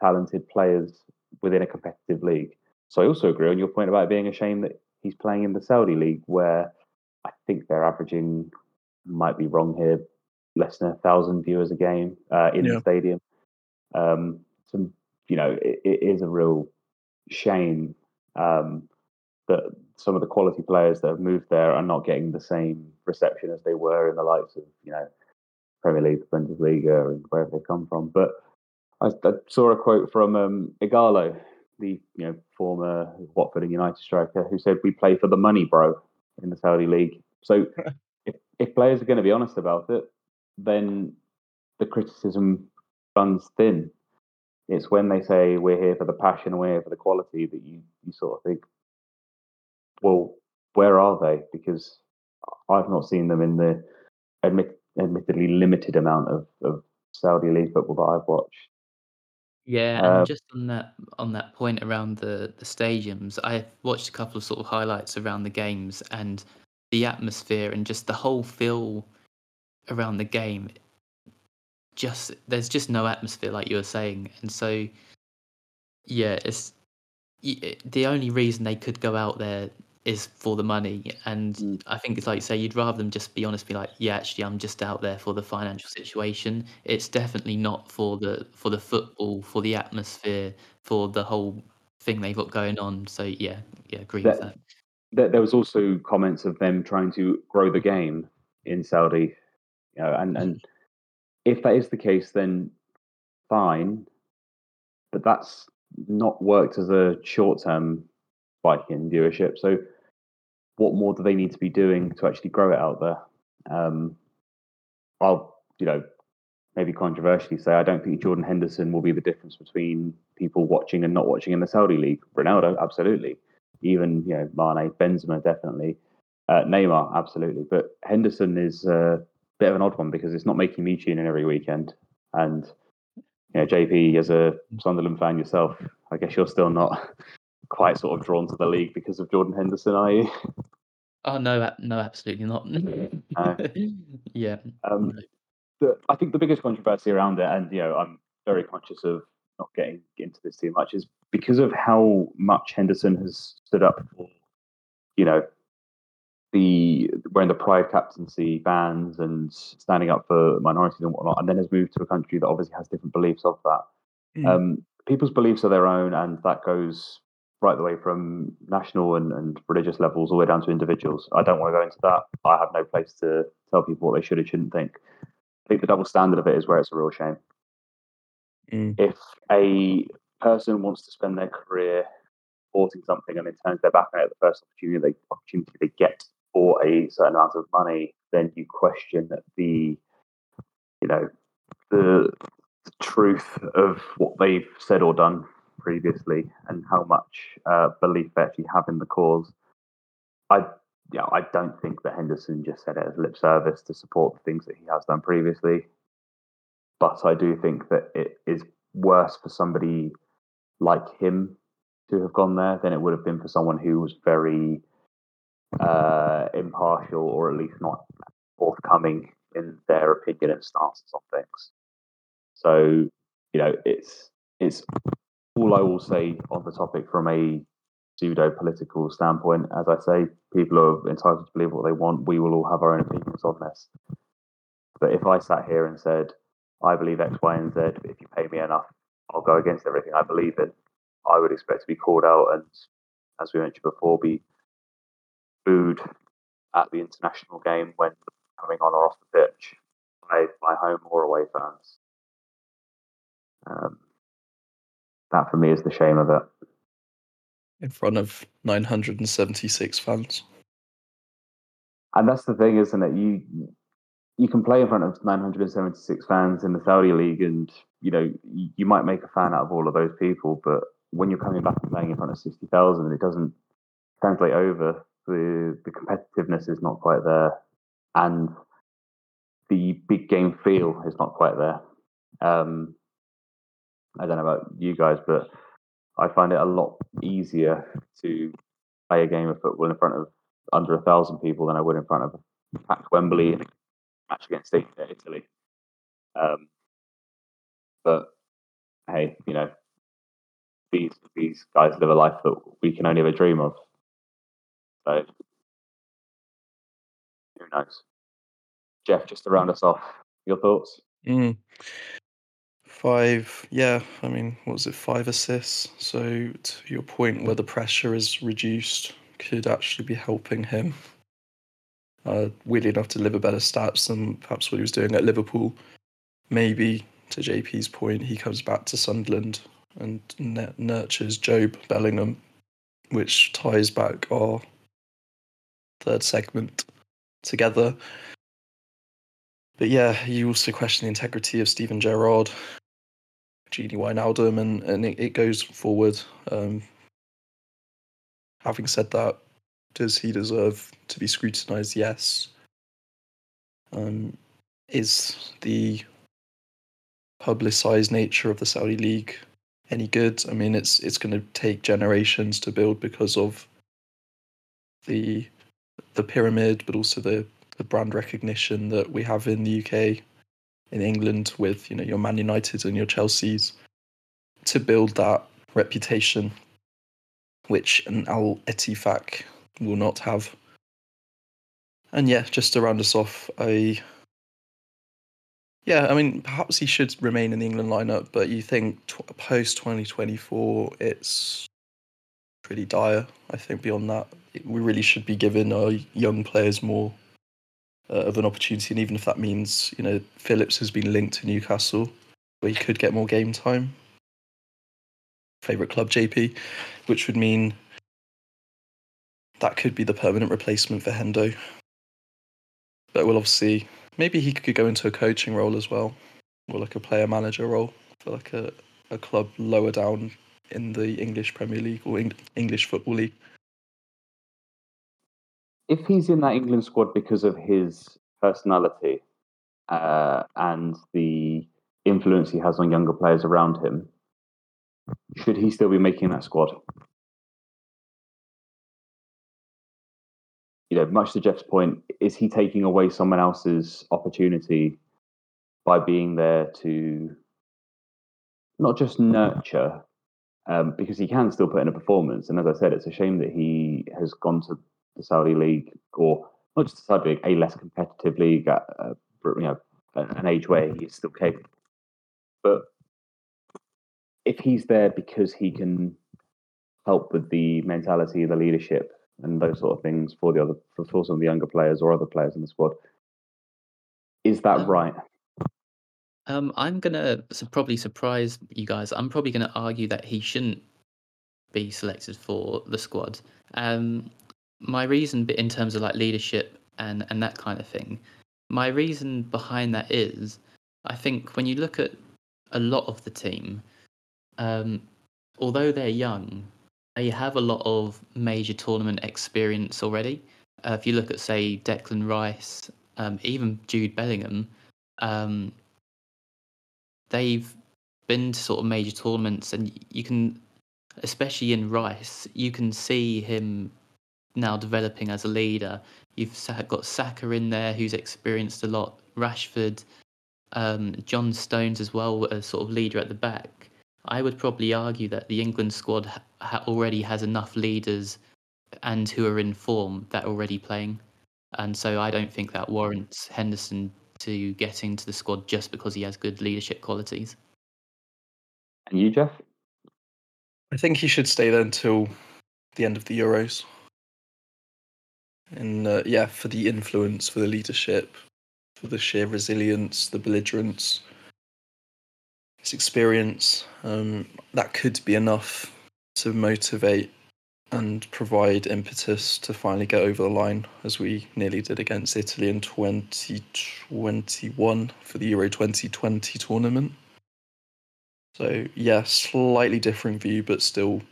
talented players within a competitive league. So I also agree on your point about it being a shame that he's playing in the Saudi league, where I think they're averaging, might be wrong here, less than a thousand viewers a game uh, in yeah. the stadium. Um, so you know, it, it is a real shame um, that some of the quality players that have moved there are not getting the same reception as they were in the likes of you know Premier League, Bundesliga, and wherever they come from. But I, I saw a quote from um, Ighalo, the you know former Watford and United striker, who said, "We play for the money, bro," in the Saudi league. So if, if players are going to be honest about it, then the criticism runs thin. It's when they say we're here for the passion, we're here for the quality that you, you sort of think, well, where are they? Because I've not seen them in the admit, admittedly limited amount of, of Saudi league football that I've watched. Yeah, and uh, just on that on that point around the the stadiums, I watched a couple of sort of highlights around the games and the atmosphere and just the whole feel around the game. Just there's just no atmosphere like you were saying, and so yeah, it's the only reason they could go out there is for the money. And mm. I think it's like you say, you'd rather them just be honest, be like, yeah, actually, I'm just out there for the financial situation. It's definitely not for the for the football, for the atmosphere, for the whole thing they've got going on. So yeah, yeah, agree that, with that. There was also comments of them trying to grow the game in Saudi, you know, and and if that is the case, then fine, but that's not worked as a short term spike in viewership. So what more do they need to be doing to actually grow it out there? Um, I'll, you know, maybe controversially say I don't think Jordan Henderson will be the difference between people watching and not watching in the Saudi league. Ronaldo, absolutely. Even you know, Mane, Benzema, definitely. Uh, Neymar, absolutely. But Henderson is a bit of an odd one because it's not making me tune in every weekend. And you know, JP, as a Sunderland fan yourself, I guess you're still not quite sort of drawn to the league because of Jordan Henderson, are you? Oh no, no, absolutely not. uh, yeah. Um, the, I think the biggest controversy around it, and you know, I'm very conscious of not getting into this too much, is because of how much Henderson has stood up for, you know, the wearing the pride captaincy bans and standing up for minorities and whatnot, and then has moved to a country that obviously has different beliefs of that. Mm. Um, people's beliefs are their own, and that goes right the way from national and, and religious levels all the way down to individuals. I don't want to go into that. I have no place to tell people what they should or shouldn't think. I think the double standard of it is where it's a real shame. Mm. If a person wants to spend their career supporting something and then turns their back on it at the first opportunity they opportunity they get for a certain amount of money, then you question the you know the, the truth of what they've said or done previously and how much uh, belief they actually have in the cause. I yeah, I don't think that Henderson just said it as lip service to support the things that he has done previously. But I do think that it is worse for somebody like him to have gone there than it would have been for someone who was very uh, impartial or at least not forthcoming in their opinion and stances on things. So, you know, it's it's all I will say on the topic from a pseudo political standpoint. As I say, people are entitled to believe what they want. We will all have our own opinions on this. But if I sat here and said, I believe X, Y, and Z, if you pay me enough, I'll go against everything I believe in, I would expect to be called out and, as we mentioned before, be booed at the international game when coming on or off the pitch by, by home or away fans. Um, that for me is the shame of it in front of 976 fans. And that's the thing, isn't it? You you can play in front of 976 fans in the Saudi league, and you know you, might make a fan out of all of those people. But when you're coming back and playing in front of 60,000, it doesn't translate over. The the competitiveness is not quite there, and the big game feel is not quite there. Um, I don't know about you guys, but I find it a lot easier to play a game of football in front of under a thousand people than I would in front of packed Wembley in a match against Italy. Um, but hey, you know, these these guys live a life that we can only ever dream of. So who knows? Jeff, just to round us off, your thoughts? Mm. Five, yeah. I mean, what was it? Five assists. So to your point, where the pressure is reduced, could actually be helping him. Uh, weirdly enough, to deliver better stats than perhaps what he was doing at Liverpool. Maybe to JP's point, he comes back to Sunderland and n- nurtures Jobe Bellingham, which ties back our third segment together. But yeah, you also question the integrity of Steven Gerrard Gini Wijnaldum, and and it, it goes forward. Um, having said that, does he deserve to be scrutinised? Yes. Um, is the publicised nature of the Saudi league any good? I mean, it's it's going to take generations to build because of the the pyramid, but also the the brand recognition that we have in the UK in England with you know your Man United and your Chelseas to build that reputation, which an Al Ettifaq will not have. And yeah, just to round us off, I yeah, I mean perhaps he should remain in the England lineup, but you think t- post twenty twenty four, it's pretty dire. I think beyond that, we really should be giving our young players more uh, of an opportunity, and even if that means you know Phillips has been linked to Newcastle, where he could get more game time. Favorite club, JP, which would mean that could be the permanent replacement for Hendo. But we'll obviously maybe he could go into a coaching role as well, or like a player manager role for like a, a club lower down in the English Premier League or English Football League. If he's in that England squad because of his personality uh, and the influence he has on younger players around him, should he still be making that squad? You know, much to Jeff's point, is he taking away someone else's opportunity by being there to not just nurture, um, because he can still put in a performance. And as I said, it's a shame that he has gone to the Saudi league, or not just the Saudi league, a less competitive league at uh, you know an age where he's still capable. But if he's there because he can help with the mentality, the leadership, and those sort of things for the other for some of the younger players or other players in the squad, is that um, right? Um, I'm gonna probably surprise you guys. I'm probably gonna argue that he shouldn't be selected for the squad. Um, my reason, in terms of like leadership and and that kind of thing, my reason behind that is, I think when you look at a lot of the team, um, although they're young, they have a lot of major tournament experience already. Uh, if you look at, say, Declan Rice, um, even Jude Bellingham, um, they've been to sort of major tournaments, and you can, especially in Rice, you can see him now developing as a leader. You've got Saka in there, who's experienced a lot. Rashford, um, John Stones as well, a sort of leader at the back. I would probably argue that the England squad ha- already has enough leaders and who are in form that are already playing, and so I don't think that warrants Henderson to get into the squad just because he has good leadership qualities. And you, Jeff? I think he should stay there until the end of the Euros. And uh, yeah, for the influence, for the leadership, for the sheer resilience, the belligerence, his experience, um, that could be enough to motivate and provide impetus to finally get over the line, as we nearly did against Italy in 2021 for the Euro 2020 tournament. So, yeah, slightly different view, but still,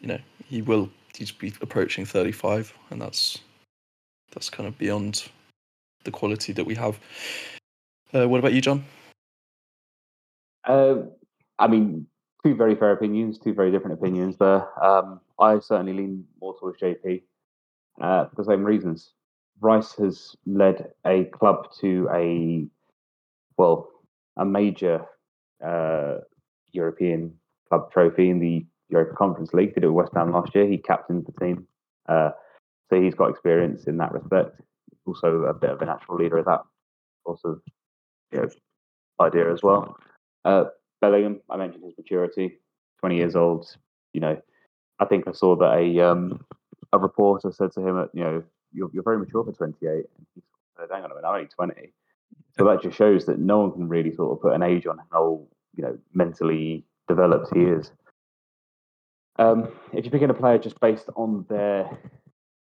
you know, he will he's be approaching 35, and that's that's kind of beyond the quality that we have. Uh, what about you, John? Uh, I mean, two very fair opinions, two very different opinions there. Um, I certainly lean more towards JP uh, for the same reasons. Rice has led a club to a, well, a major uh, European club trophy in the Europa Conference League. Did it with West Ham last year. He captained the team. Uh, so he's got experience in that respect. Also a bit of a natural leader of that sort of you know, idea as well. Uh, Bellingham, I mentioned his maturity, 20 years old. You know, I think I saw that a um, a reporter said to him, you know, you're, you're very mature for 28. And he said, hang on a minute, I'm only 20. So that just shows that no one can really sort of put an age on how, you know, mentally developed he is. Um, if you're picking a player just based on their,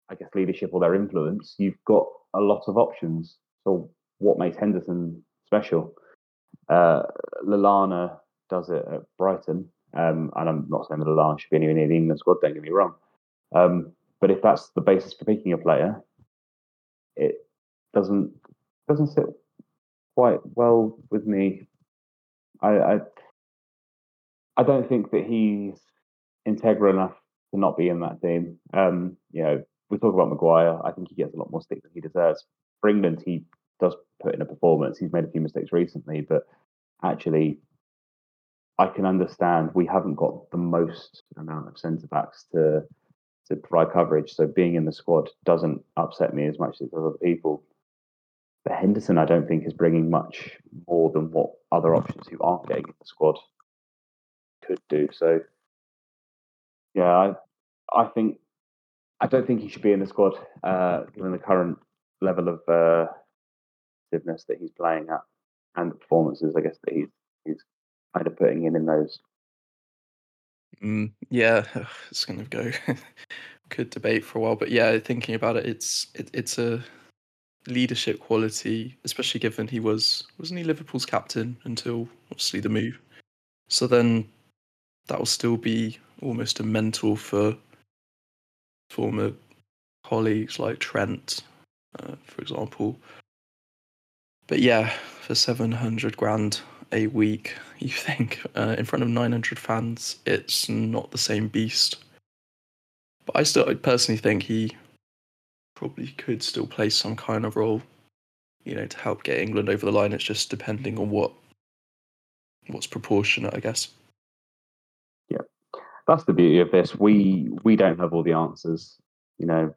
I guess, leadership or their influence, you've got a lot of options. So what makes Henderson special? Uh, Lallana does it at Brighton. Um, and I'm not saying that Lallana should be anywhere near the England squad, don't get me wrong. Um, but if that's the basis for picking a player, it doesn't doesn't sit quite well with me. I, I I don't think that he's integral enough to not be in that team. Um, you know, we talk about Maguire. I think he gets a lot more stick than he deserves. For England, he does put in a performance. He's made a few mistakes recently, but actually, I can understand we haven't got the most amount of centre backs to to provide coverage. So being in the squad doesn't upset me as much as other people. But Henderson, I don't think is bringing much more than what other options who aren't getting in the squad could do. So, yeah, I I think I don't think he should be in the squad uh, given the current level of uh, that he's playing at and the performances, I guess that he's he's kind of putting in in those. Mm, yeah, it's going to go. Could debate for a while, but yeah, thinking about it, it's it, it's a leadership quality, especially given he was wasn't he Liverpool's captain until obviously the move. So then that will still be almost a mentor for former colleagues like Trent, uh, for example. But yeah, for 700 grand a week, you think uh, in front of 900 fans, it's not the same beast. But I still I personally think he probably could still play some kind of role, you know, to help get England over the line. It's just depending on what what's proportionate, I guess. That's the beauty of this. We we don't have all the answers. You know,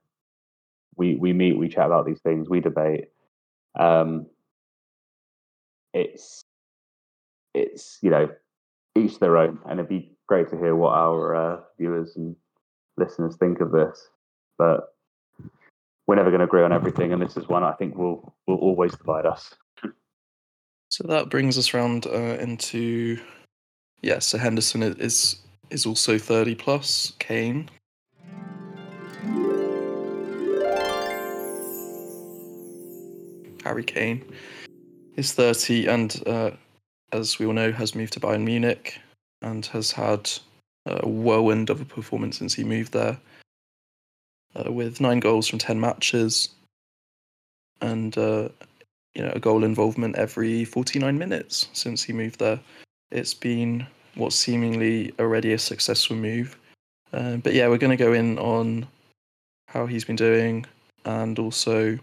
we we meet, we chat about these things, we debate. Um, it's it's you know each their own, and it'd be great to hear what our uh, viewers and listeners think of this. But we're never going to agree on everything, and this is one I think will will always divide us. So that brings us round uh, into yeah. So Henderson is is also thirty plus. Kane. Harry Kane is 30 and uh, as we all know has moved to Bayern Munich and has had a whirlwind of a performance since he moved there uh, with nine goals from 10 matches and uh, you know a goal involvement every 49 minutes since he moved there it's been what's seemingly already a successful move uh, but yeah we're going to go in on how he's been doing and also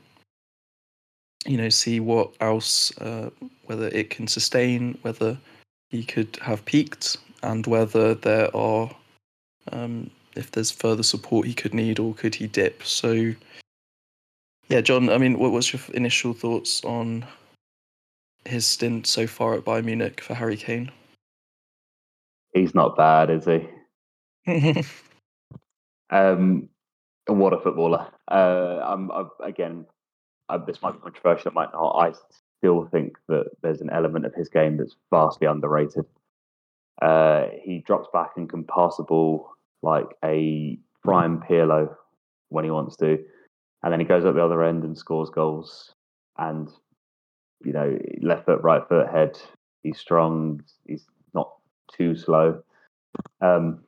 you know see what else uh, whether it can sustain whether he could have peaked and whether there are um, if there's further support he could need or could he dip. So, yeah, John, I mean, what was your initial thoughts on his stint so far at Bayern Munich for Harry Kane? He's not bad, is he? um, what a footballer! Uh, I'm, I'm again. I, this might be controversial, it might not. I still think that there's an element of his game that's vastly underrated. Uh, he drops back and can pass the ball like a prime Pirlo when he wants to, and then he goes up the other end and scores goals. And you know, left foot, right foot, head. He's strong. He's too slow. Um,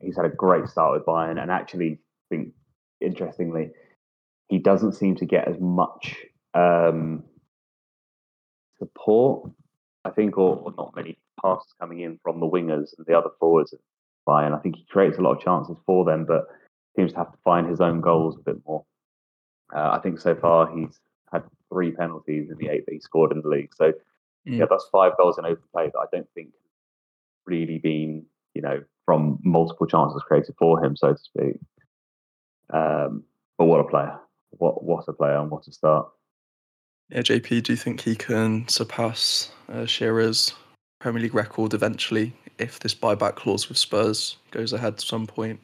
he's had a great start with Bayern, and actually, I think interestingly, he doesn't seem to get as much um, support. I think, or, or not many passes coming in from the wingers and the other forwards Bayern. I think he creates a lot of chances for them, but seems to have to find his own goals a bit more. Uh, I think so far he's had three penalties in the eight that he scored in the league. So mm. yeah, that's five goals in open play that I don't think really been, you know, from multiple chances created for him, so to speak. Um, but what a player! What what a player and what a start! Yeah, JP, do you think he can surpass uh, Shearer's Premier League record eventually if this buyback clause with Spurs goes ahead at some point.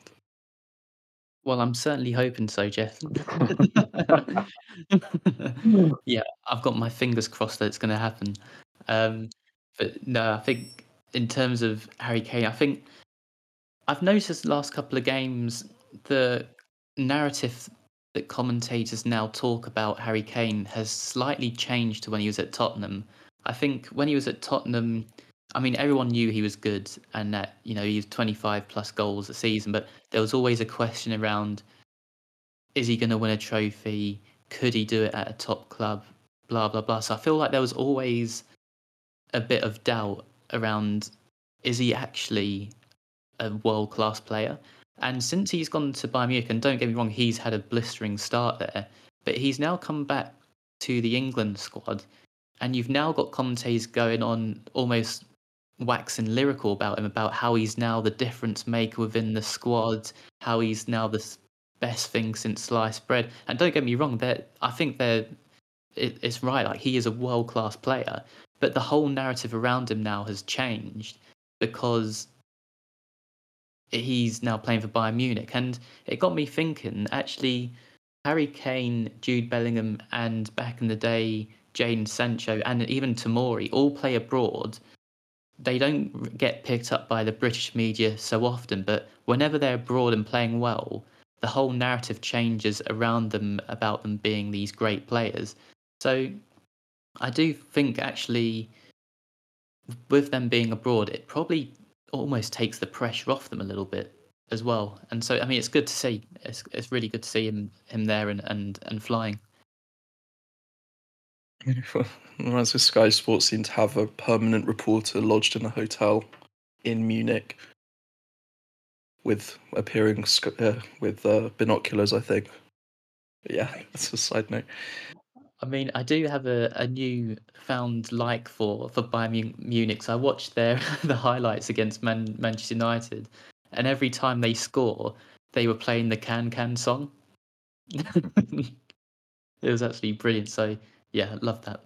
Well, I'm certainly hoping so, Jeff. yeah, I've got my fingers crossed that it's going to happen. Um, but no, I think in terms of Harry Kane, I think I've noticed the last couple of games the narrative that commentators now talk about Harry Kane has slightly changed to when he was at Tottenham. I think when he was at Tottenham, I mean, everyone knew he was good and that, you know, he was 25 plus goals a season, but there was always a question around is he going to win a trophy? Could he do it at a top club? Blah, blah, blah. So I feel like there was always a bit of doubt around is he actually a world class player? And since he's gone to Bayern Munich, and don't get me wrong, he's had a blistering start there, but he's now come back to the England squad, and you've now got commentators going on almost waxing lyrical about him about how he's now the difference maker within the squad, how he's now the best thing since sliced bread. And don't get me wrong, I think they're it, it's right. Like he is a world class player, but the whole narrative around him now has changed because he's now playing for Bayern Munich, and it got me thinking. Actually, Harry Kane, Jude Bellingham, and back in the day, Jadon Sancho, and even Tomori all play abroad they don't get picked up by the British media so often, but whenever they're abroad and playing well, the whole narrative changes around them about them being these great players. So I do think actually with them being abroad, it probably almost takes the pressure off them a little bit as well. And so I mean it's good to see. It's it's really good to see him him there and and, and flying. Whereas Sky Sports seem to have a permanent reporter lodged in a hotel in Munich with appearing uh, with uh, binoculars, I think. Yeah, that's a side note. I mean, I do have a, a new found like for for Bayern Munich. So I watched their the highlights against Man, Manchester United, and every time they score, they were playing the Can Can song. it was actually brilliant. So yeah, love that.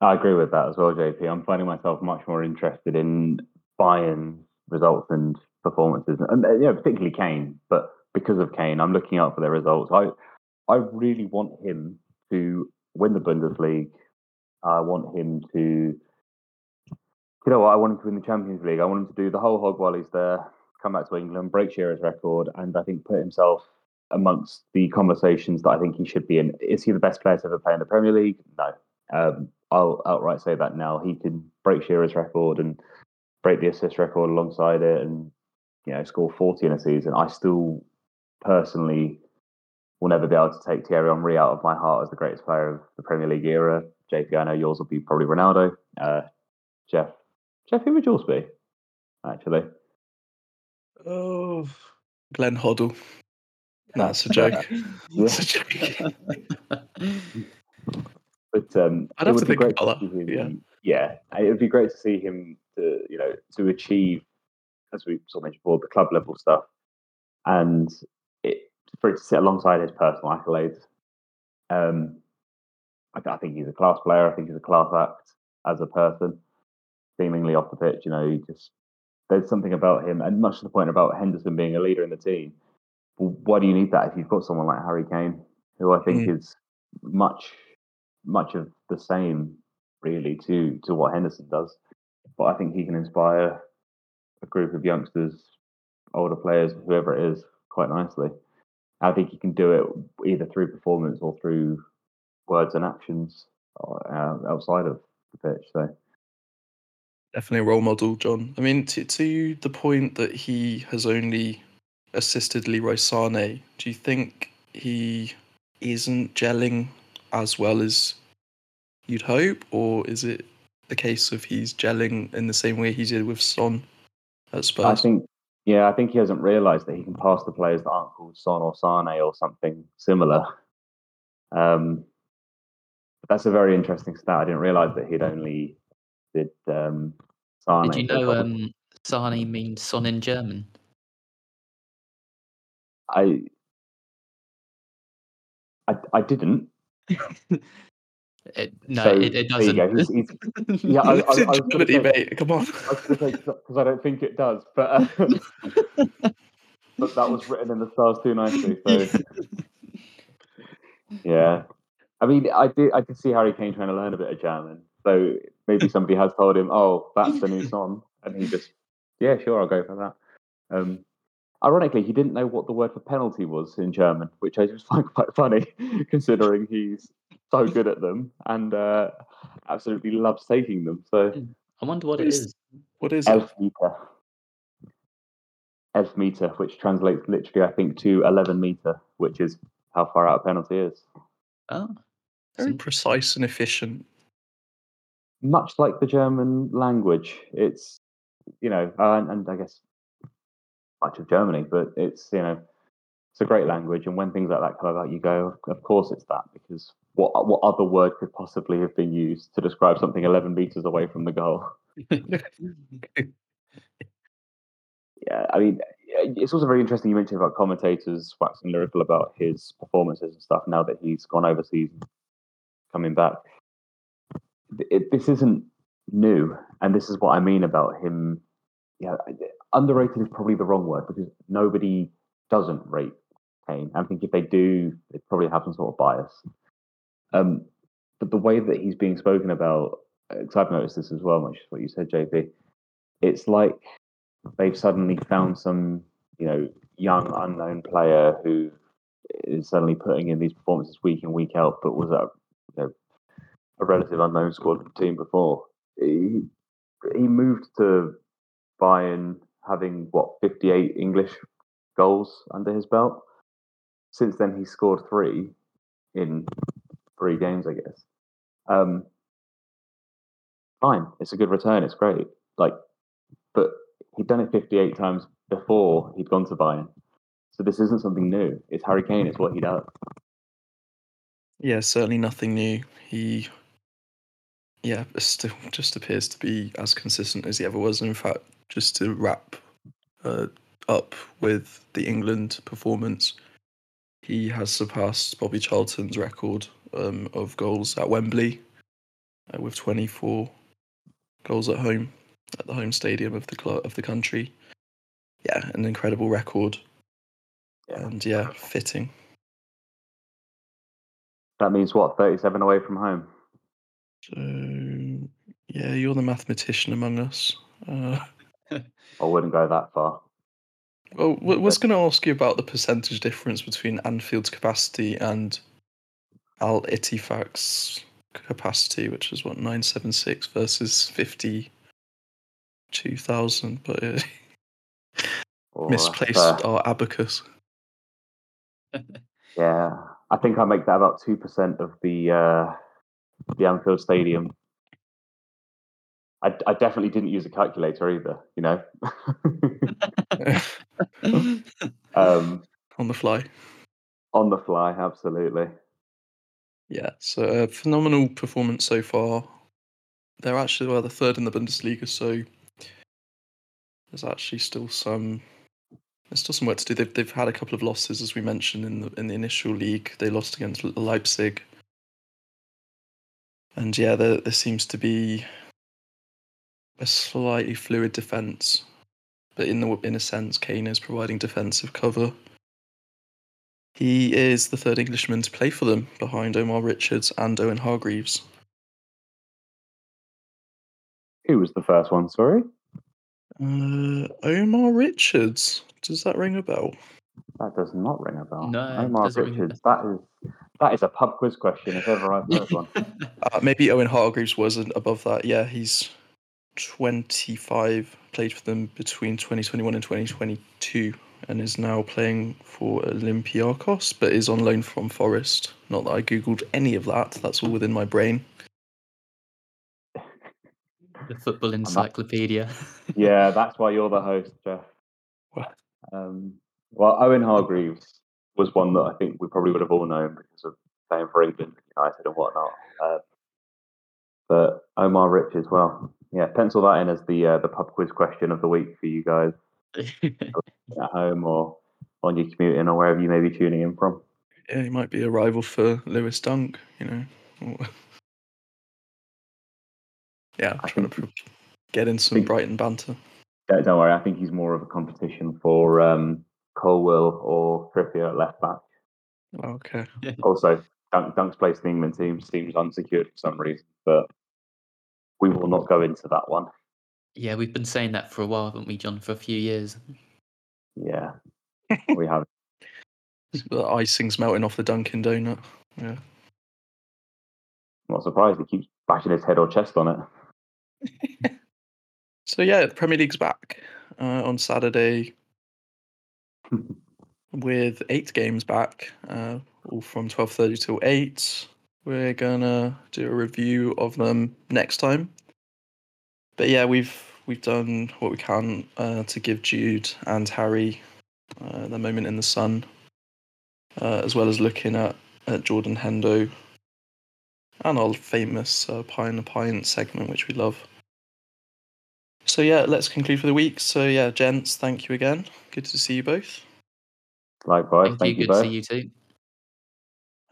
I agree with that as well, JP. I'm finding myself much more interested in Bayern results and performances, and you know, particularly Kane. But because of Kane, I'm looking out for their results. I I really want him to win the Bundesliga. I want him to, you know what? I want him to win the Champions League. I want him to do the whole hog while he's there, come back to England, break Shearer's record, and I think put himself amongst the conversations that I think he should be in. Is he the best player to ever play in the Premier League? No. Um, I'll outright say that now. He can break Shearer's record and break the assist record alongside it and you know score 40 in a season. I still personally will never be able to take Thierry Henry out of my heart as the greatest player of the Premier League era. JP, I know yours will be probably Ronaldo. Uh, Jeff, Jeff, who would yours be? Actually, oh, Glenn Hoddle. That's a joke. That's a joke. but um, I'd have to think about that. Yeah, yeah, it would be great to see him to you know to achieve, as we sort of mentioned before, the club level stuff, and it for it to sit alongside his personal accolades. Um, I, I think he's a class player. I think he's a class act as a person. Seemingly off the pitch, you know, he just there's something about him, and much to the point about Henderson being a leader in the team well, why do you need that if you've got someone like Harry Kane, who I think mm. is much, much of the same, really, to to what Henderson does. But I think he can inspire a group of youngsters, older players, whoever it is, quite nicely. I think he can do it either through performance or through words and actions uh, outside of the pitch. So definitely a role model, John. I mean, to, to the point that he has only assisted Leroy Sane, do you think he isn't gelling as well as you'd hope, or is it the case of he's gelling in the same way he did with Son at Spurs? I think, yeah, I think he hasn't realised that he can pass the players that aren't called Son or Sane or something similar. Um, that's a very interesting stat. I didn't realise that he'd only did um, Sane. Did you know um, Sane means son in German? I I, I didn't. It, no, so, it, it doesn't. He's, he's, yeah, I, I, I, I Germany, say, mate. Come on. because I don't think it does, but uh, but that was written in the stars too nicely. So yeah, I mean, I did I did see Harry Kane trying to learn a bit of German, so maybe somebody has told him, "Oh, that's the new song," and he just, yeah, sure, I'll go for that. Um, Ironically, he didn't know what the word for penalty was in German, which I just find quite funny, considering he's so good at them and uh, absolutely loves taking them. So hmm. I wonder what, what it is, is. What is Elfmeter. Elfmeter, which translates literally, I think, to 11 meter, which is how far out a penalty is. Oh, very precise and efficient. Much like the German language, it's you know, uh, and, and I guess much of Germany, but it's you know it's a great language, and when things like that come about, you go, of course it's that, because what what other word could possibly have been used to describe something 11 meters away from the goal? yeah, I mean, eh, it's also very interesting. You mentioned about commentators waxing lyrical about his performances and stuff. Now that he's gone overseas, coming back, it, this isn't new, and this is what I mean about him. Yeah, underrated is probably the wrong word because nobody doesn't rate I think if they do, they probably have some sort of bias. Um, but the way that he's being spoken about, because I've noticed this as well, much what you said, JP, it's like they've suddenly found some, you know, young unknown player who is suddenly putting in these performances week in week out, but was at you know, a relative unknown squad team before. He he moved to Bayern having what 58 English goals under his belt. Since then, he scored three in three games, I guess. Um, fine, it's a good return. It's great. Like, but he'd done it 58 times before he'd gone to Bayern. So this isn't something new. It's Harry Kane. It's what he does. Yeah, certainly nothing new. He, yeah, still just appears to be as consistent as he ever was. in fact, just to wrap uh, up with the England performance, he has surpassed Bobby Charlton's record um, of goals at Wembley uh, with 24 goals at home at the home stadium of the club of the country. Yeah, an incredible record. Yeah. And yeah, fitting. That means what, 37 away from home? So, yeah, you're the mathematician among us. Uh, I wouldn't go that far. Well, I was going to ask you about the percentage difference between Anfield's capacity and Al Ettifaq's capacity, which is what 976 versus 52,000, but uh, misplaced uh, our abacus. yeah, I think I make that about two percent of the uh, the Anfield Stadium. I, I definitely didn't use a calculator either. You know, um, on the fly. On the fly, absolutely. Yeah, so a uh, phenomenal performance so far. They're actually well, the third in the Bundesliga, so there's actually still some there's still some work to do. They've they've had a couple of losses, as we mentioned in the in the initial league. They lost against Leipzig, and yeah, there there seems to be a slightly fluid defense, but in the in a sense, Kane is providing defensive cover. He is the third Englishman to play for them, behind Omar Richards and Owen Hargreaves. Who was the first one? Sorry. Uh, Omar Richards. Does that ring a bell? That does not ring a bell. No, Omar Richards. That is that is a pub quiz question if ever I've heard one. uh, maybe Owen Hargreaves wasn't above that. Yeah, he's 25, played for them between 2021 and 2022 and is now playing for Olympiacos, but is on loan from Forest. Not that I googled any of that. That's all within my brain. The football encyclopedia. yeah, that's why you're the host, Jeff. Um, well, Owen Hargreaves was one that I think we probably would have all known because of playing for England, United, and whatnot. Uh, but Omar Rich as well, yeah, pencil that in as the uh, the pub quiz question of the week for you guys at home or on your commute in or wherever you may be tuning in from. Yeah, he might be a rival for Lewis Dunk, you know. yeah, I'm trying to get in some think, Brighton banter. Yeah, don't worry, I think he's more of a competition for um, Colwill or Trippier at left back. Okay. Also, Dunk, Dunk's place in the England team seems unsecured for some reason, but we will not go into that one. Yeah, we've been saying that for a while, haven't we, Jon? For a few years. Yeah, we have. the icing's melting off the Dunkin' Donut. Yeah. I'm not surprised he keeps bashing his head or chest on it. so yeah, the Premier League's back uh, on Saturday with eight games back, uh, all from twelve thirty till eight. We're gonna do a review of them next time. But yeah, we've we've done what we can uh, to give Jude and Harry uh, the moment in the sun, uh, as well as looking at, at Jordan Hendo and our famous uh, Pie in the Pint segment, which we love. So yeah, let's conclude for the week. So yeah, gents, thank you again. Good to see you both. Likewise, thank, thank you. you. Good both. to see you too.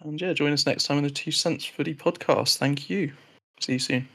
And yeah, join us next time on the Two Cents Footy podcast. Thank you. See you soon.